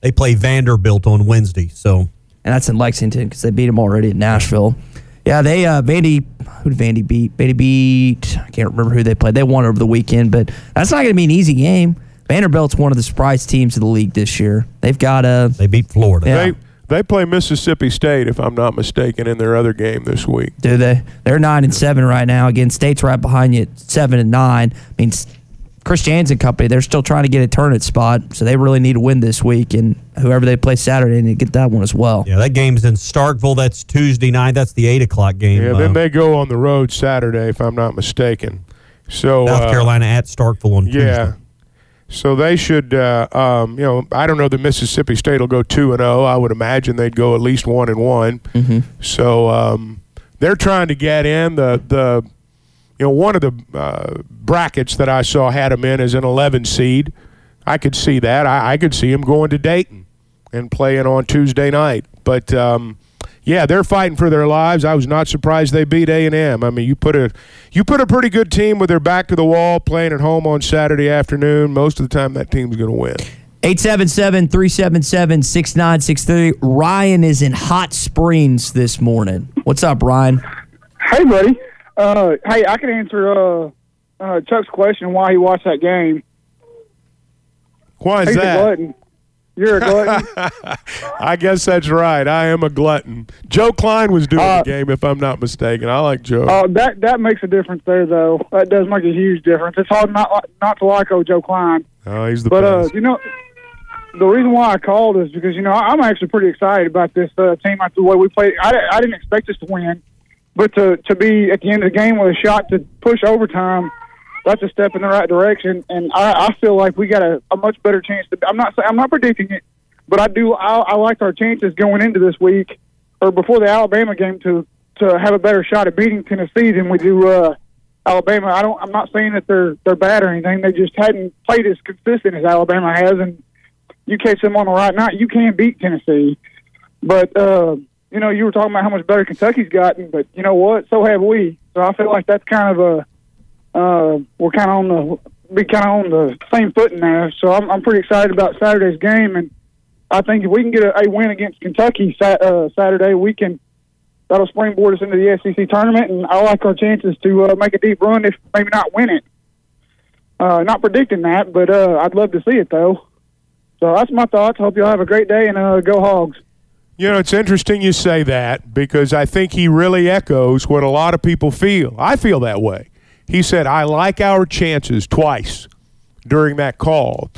They play Vanderbilt on Wednesday, so. And that's in Lexington because they beat them already at Nashville. Yeah, they uh, Vandy. Who did Vandy beat? Vandy beat. I can't remember who they played. They won over the weekend, but that's not going to be an easy game. Vanderbilt's one of the surprise teams of the league this year. They've got a. They beat Florida. Yeah. They they play Mississippi State, if I'm not mistaken, in their other game this week. Do they? They're nine and seven right now. Again, State's right behind you, at seven and nine. I mean, Chris Jans and company, they're still trying to get a tournament spot, so they really need to win this week. And whoever they play Saturday, need to get that one as well. Yeah, that game's in Starkville. That's Tuesday night. That's the eight o'clock game. Yeah, then uh, they go on the road Saturday, if I'm not mistaken. So South uh, Carolina at Starkville on Tuesday. So they should, uh, um, you know, I don't know. The Mississippi State will go two and zero. Oh. I would imagine they'd go at least one and one. Mm-hmm. So um, they're trying to get in. The the you know, one of the uh, brackets that I saw had him in as an 11 seed. I could see that. I, I could see him going to Dayton and playing on Tuesday night. But um, yeah, they're fighting for their lives. I was not surprised they beat A and M. I mean, you put a you put a pretty good team with their back to the wall playing at home on Saturday afternoon. Most of the time, that team's going to win. 877 377 6963. Ryan is in Hot Springs this morning. What's up, Ryan? Hey, buddy. Uh, hey, I can answer uh, uh, Chuck's question why he watched that game. Why is He's that? You're a glutton. I guess that's right. I am a glutton. Joe Kleine was doing uh, the game, if I'm not mistaken. I like Joe. Uh, that that makes a difference there, though. That does make a huge difference. It's hard not not to like old Joe Kleine. Oh, he's the but, best. uh, you know, the reason why I called is because you know I'm actually pretty excited about this uh, team the way we played. I, I didn't expect us to win. But to to be at the end of the game with a shot to push overtime, that's a step in the right direction. And I, I feel like we got a, a much better chance. To, I'm not I'm not predicting it, but I do I, I like our chances going into this week or before the Alabama game to to have a better shot at beating Tennessee than we do uh, Alabama. I don't. I'm not saying that they're they're bad or anything. They just hadn't played as consistent as Alabama has, and you catch them on the right night, you can beat Tennessee. But uh, you know, you were talking about how much better Kentucky's gotten, but you know what? So have we. So I feel like that's kind of a uh, we're kind of on the be kind of on the same footing there. So I'm, I'm pretty excited about Saturday's game, and I think if we can get a, a win against Kentucky sat, uh, Saturday, we can that'll springboard us into the SEC tournament, and I like our chances to uh, make a deep run if maybe not win it. Uh, not predicting that, but uh, I'd love to see it though. So that's my thoughts. Hope y'all have a great day and uh, go Hogs. You know, it's interesting you say that because I think he really echoes what a lot of people feel. I feel that way. He said, I like our chances twice during that call.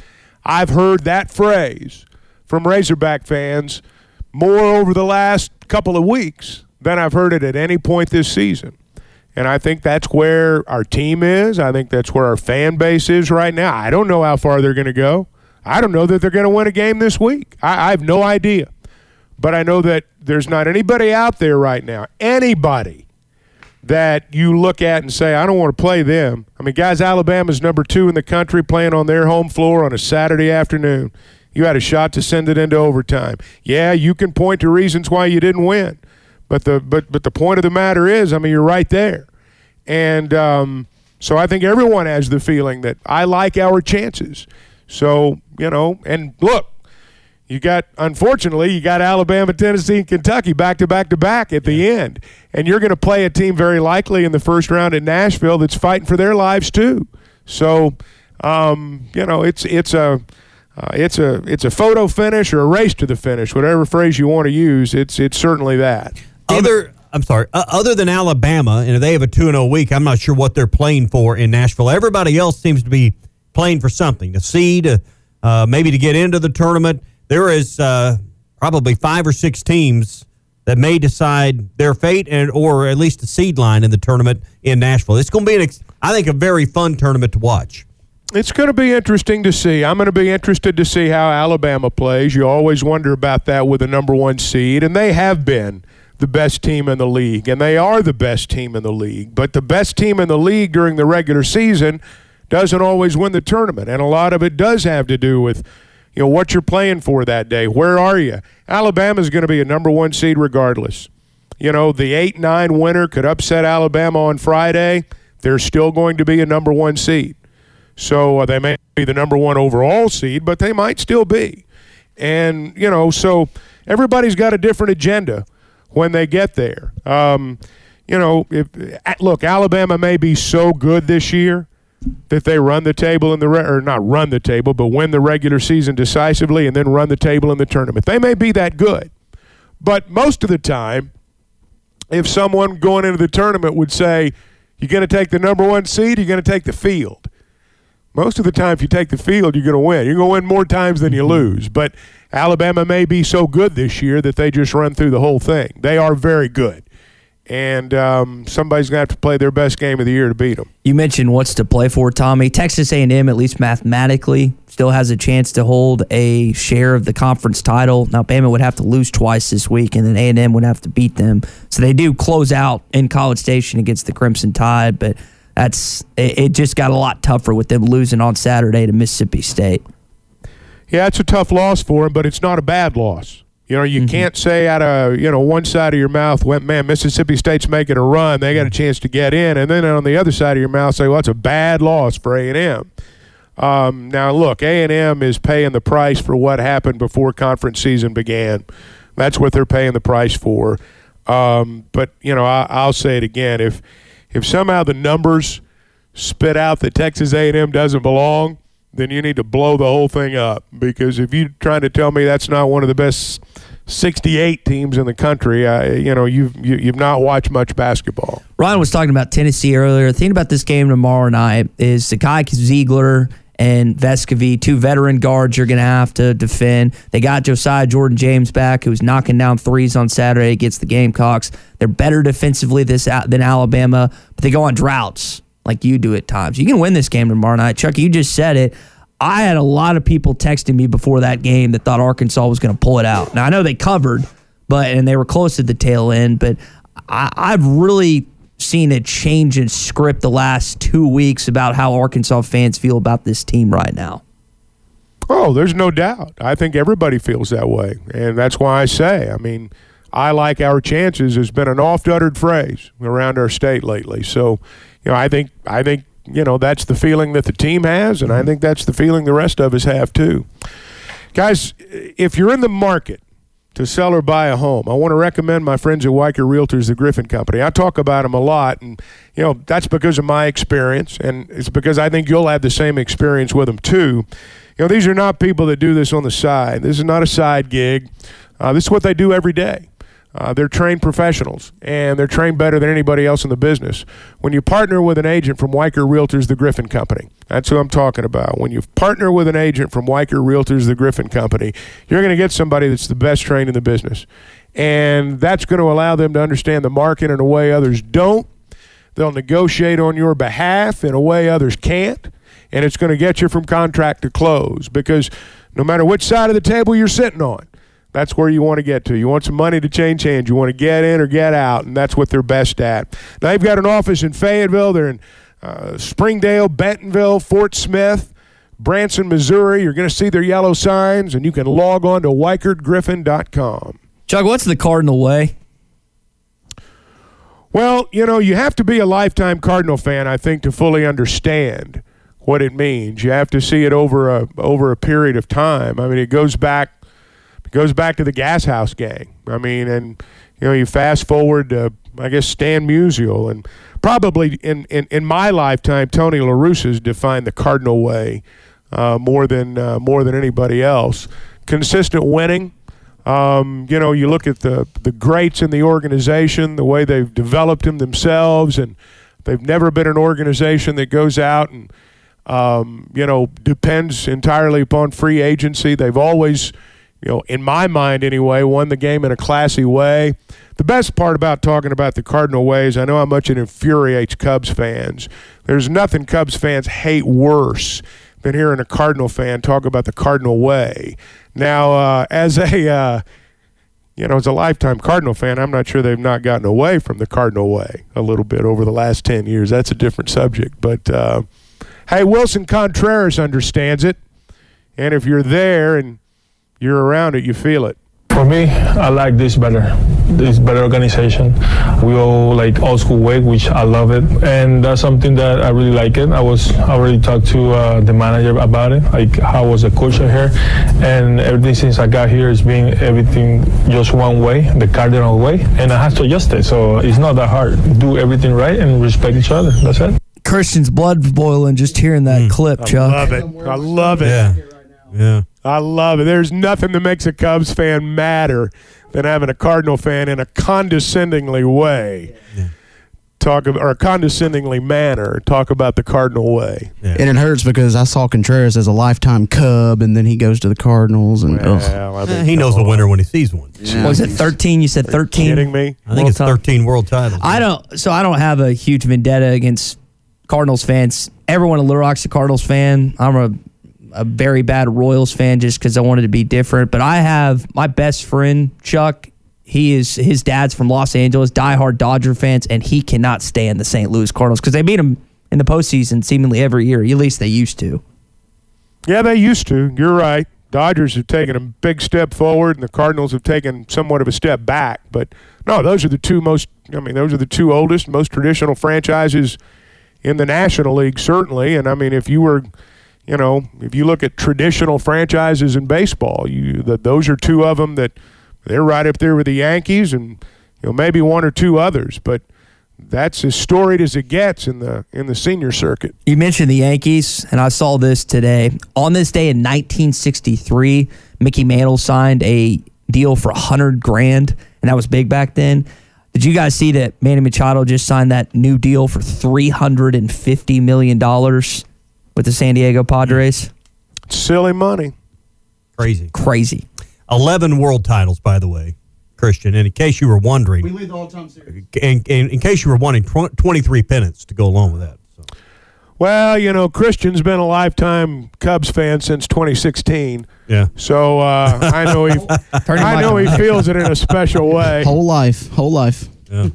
I've heard that phrase from Razorback fans more over the last couple of weeks than I've heard it at any point this season. And I think that's where our team is. I think that's where our fan base is right now. I don't know how far they're going to go. I don't know that they're going to win a game this week. I, I have no idea. But I know that there's not anybody out there right now, anybody that you look at and say, I don't want to play them. I mean, guys, Alabama's number two in the country playing on their home floor on a Saturday afternoon. You had a shot to send it into overtime. Yeah, you can point to reasons why you didn't win. But the but but the point of the matter is, I mean, you're right there, and um, so I think everyone has the feeling that I like our chances. So you know, and look, you got unfortunately you got Alabama, Tennessee, and Kentucky back to back to back at the end, and you're going to play a team very likely in the first round in Nashville that's fighting for their lives too. So um, you know, it's it's a uh, it's a it's a photo finish or a race to the finish, whatever phrase you want to use. It's it's certainly that. Other, I'm sorry. Uh, other than Alabama, and they have a two and zero week. I'm not sure what they're playing for in Nashville. Everybody else seems to be playing for something, to seed, uh, maybe to get into the tournament. There is uh, probably five or six teams that may decide their fate and or at least a seed line in the tournament in Nashville. It's going to be, an, I think, a very fun tournament to watch. It's going to be interesting to see. I'm going to be interested to see how Alabama plays. You always wonder about that with a number one seed, and they have been the best team in the league, and they are the best team in the league. But the best team in the league during the regular season doesn't always win the tournament, and a lot of it does have to do with you know what you're playing for that day. Where are you? Alabama's going to be a number one seed regardless. You know the eight nine winner could upset Alabama on Friday. They're still going to be a number one seed. So uh, they may be the number one overall seed, but they might still be. And you know, so everybody's got a different agenda when they get there. Um, you know, if look, Alabama may be so good this year that they run the table in the re- or not run the table, but win the regular season decisively and then run the table in the tournament. They may be that good, but most of the time, if someone going into the tournament would say, "You're going to take the number one seed, you're going to take the field." Most of the time, if you take the field, you're going to win. You're going to win more times than you Mm-hmm. lose. But Alabama may be so good this year that they just run through the whole thing. They are very good. And um, somebody's going to have to play their best game of the year to beat them. You mentioned what's to play for, Tommy. Texas A&M, at least mathematically, still has a chance to hold a share of the conference title. Now, Bama would have to lose twice this week, and then A&M would have to beat them. So they do close out in College Station against the Crimson Tide, but that's it, it just got a lot tougher with them losing on Saturday to Mississippi State. Yeah, it's a tough loss for them, but it's not a bad loss. You know, you can't say out of you know one side of your mouth, "Well, man, Mississippi State's making a run; they got a chance to get in," and then on the other side of your mouth, say, "Well, it's a bad loss for A and M." Um, now, look, A and M is paying the price for what happened before conference season began. That's what they're paying the price for. Um, but you know, I, I'll say it again: if if somehow the numbers spit out that Texas A and M doesn't belong, then you need to blow the whole thing up. Because if you're trying to tell me that's not one of the best 68 teams in the country, I, you know, you've you, you've not watched much basketball. Ryan was talking about Tennessee earlier. The thing about this game tomorrow night is Zakai Zeigler and Vescovi, two veteran guards, you're going to have to defend. They got Josiah Jordan James back, who's knocking down threes on Saturday against the Gamecocks. They're better defensively this than Alabama, but they go on droughts like you do at times. You can win this game tomorrow night. Chuck, you just said it. I had a lot of people texting me before that game that thought Arkansas was going to pull it out. Now I know they covered, but and they were close at the tail end, but I, I've really seen a change in script the last two weeks about how Arkansas fans feel about this team right now. Oh, there's no doubt. I think everybody feels that way, and that's why I say. I mean, I like our chances has been an oft uttered phrase around our state lately. So, you know, I think I think you know that's the feeling that the team has, and I think that's the feeling the rest of us have too. Guys, if you're in the market to sell or buy a home, I want to recommend my friends at Weichert Realtors, the Griffin Company. I talk about them a lot, and you know that's because of my experience, and it's because I think you'll have the same experience with them too. You know, these are not people that do this on the side. This is not a side gig. Uh, this is what they do every day. Uh, they're trained professionals, and they're trained better than anybody else in the business. When you partner with an agent from Weichert Realtors, the Griffin Company, that's who I'm talking about. When you partner with an agent from Weichert Realtors, the Griffin Company, you're going to get somebody that's the best trained in the business. And that's going to allow them to understand the market in a way others don't. They'll negotiate on your behalf in a way others can't. And it's going to get you from contract to close because no matter which side of the table you're sitting on, that's where you want to get to. You want some money to change hands. You want to get in or get out, and that's what they're best at. Now, they've got an office in Fayetteville. They're in uh, Springdale, Bentonville, Fort Smith, Branson, Missouri. You're going to see their yellow signs, and you can log on to WeichertGriffin.com. Chuck, what's the Cardinal way? Well, you know, you have to be a lifetime Cardinal fan, I think, to fully understand what it means. You have to see it over a over a period of time. I mean, it goes back it goes back to the Gas House gang. I mean, and you know, you fast forward to I guess Stan Musial, and probably in in, in my lifetime, Tony La Russa has defined the Cardinal way uh, more than uh, more than anybody else. Consistent winning. Um, you know, you look at the the greats in the organization, the way they've developed them themselves, and they've never been an organization that goes out and um, you know depends entirely upon free agency. They've always you know, in my mind anyway, won the game in a classy way. The best part about talking about the Cardinal way is I know how much it infuriates Cubs fans. There's nothing Cubs fans hate worse than hearing a Cardinal fan talk about the Cardinal way. Now, uh, as a uh, you know, as a lifetime Cardinal fan, I'm not sure they've not gotten away from the Cardinal way a little bit over the last 10 years. That's a different subject. But uh, hey, Willson Contreras understands it. And if you're there and you're around it, you feel it. For me, I like this better. This better organization. We all like old school way, which I love it, and that's something that I really like it. I was I already talked to uh, the manager about it, like how I was a coach here, and everything since I got here is being everything just one way, the Cardinal way, and I have to adjust it. So it's not that hard. Do everything right and respect each other. That's it. Christian's blood boiling just hearing that clip, Chuck. I love it. I love it. Yeah. Yeah. I love it. There's nothing that makes a Cubs fan madder than having a Cardinal fan in a condescendingly way talk about, or a condescendingly manner talk about the Cardinal way. And it hurts because I saw Contreras as a lifetime Cub, and then he goes to the Cardinals, and ugh. Eh, he knows the winner when he sees one. What was it 13? You said 13? kidding me? I think it's 13 world titles. I don't. So I don't have a huge vendetta against Cardinals fans. Everyone in Little Rock's a Cardinals fan. I'm a a very bad Royals fan just because I wanted to be different. But I have my best friend Chuck. He is his dad's from Los Angeles, diehard Dodger fans, and he cannot stand the St. Louis Cardinals because they beat him in the postseason seemingly every year. At least they used to. Yeah, they used to. You're right. Dodgers have taken a big step forward, and the Cardinals have taken somewhat of a step back. But no, those are the two most. I mean, those are the two oldest, most traditional franchises in the National League, certainly. And I mean, if you were, you know, if you look at traditional franchises in baseball, you that those are two of them that they're right up there with the Yankees, and you know maybe one or two others, but. That's as storied as it gets in the in the senior circuit. You mentioned the Yankees, and I saw this today. On this day in 1963, Mickey Mantle signed a deal for 100 grand, and that was big back then. Did you guys see that Manny Machado just signed that new deal for $350 million with the San Diego Padres? Silly money. Crazy. Crazy. 11 world titles, by the way, Christian. And in case you were wondering, We lead the all-time series. in, in, in case you were wanting 23 pennants to go along with that. Well, you know, Christian's been a lifetime Cubs fan since 2016. Yeah. So uh, I know he, I know he feels it in a special way. Whole life, whole life. Yeah.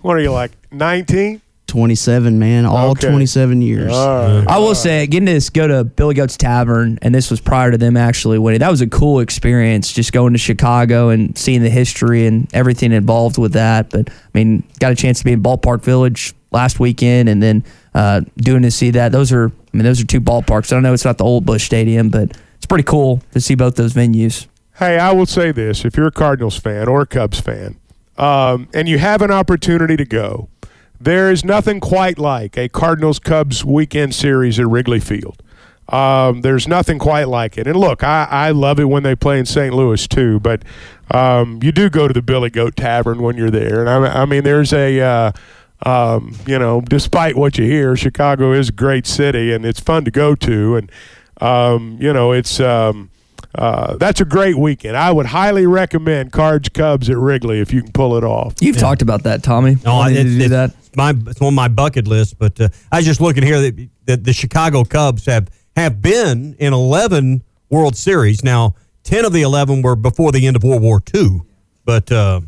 What are you like, 19? 27, man. All Okay. 27 years. I will say, getting to go to Billy Goat's Tavern, and this was prior to them actually winning. That was a cool experience, just going to Chicago and seeing the history and everything involved with that. But I mean, got a chance to be in Ballpark Village last weekend, and then uh, doing to see that. Those are, I mean, those are two ballparks. I don't know, it's not the old Busch Stadium, but it's pretty cool to see both those venues. Hey, I will say this: if you're a Cardinals fan or a Cubs fan, um, and you have an opportunity to go, there is nothing quite like a Cardinals Cubs weekend series at Wrigley Field. Um, there's nothing quite like it. And look, I, I love it when they play in St. Louis too, but um, you do go to the Billy Goat Tavern when you're there. And I, I mean, there's a, uh, um, you know, despite what you hear, Chicago is a great city and it's fun to go to. And, um, you know, it's. Um, uh, that's a great weekend. I would highly recommend Cards Cubs at Wrigley if you can pull it off. You've talked about that, Tommy. No, I, didn't do it's that. my it's on my bucket list. But uh, I was just looking here that, that the Chicago Cubs have have been in eleven World Series. Now, ten of the eleven were before the end of World War II, but uh,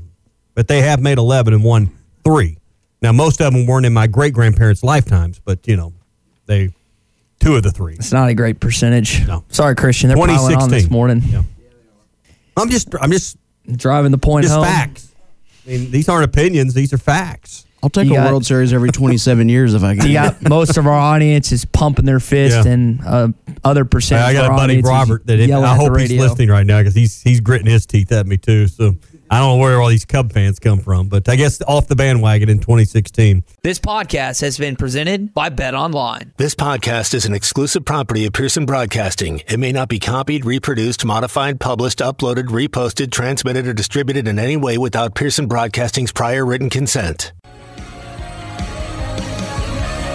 but they have made eleven and won three. Now, most of them weren't in my great grandparents' lifetimes, but you know, they two of the three. It's not a great percentage. No. Sorry, Christian. They're piling on this morning. I'm just I'm just driving the point just home. facts. I mean, these aren't opinions; these are facts. I'll take You a got- World Series every 27 years if I can. You got most of our audience is pumping their fist, Yeah. and uh, other percent. I of got our a buddy Robert that yelling I hope he's listening right now because he's he's gritting his teeth at me too. So I don't know where all these Cub fans come from, but I guess off the bandwagon in 2016. This podcast has been presented by Bet Online. This podcast is an exclusive property of Pearson Broadcasting. It may not be copied, reproduced, modified, published, uploaded, reposted, transmitted, or distributed in any way without Pearson Broadcasting's prior written consent.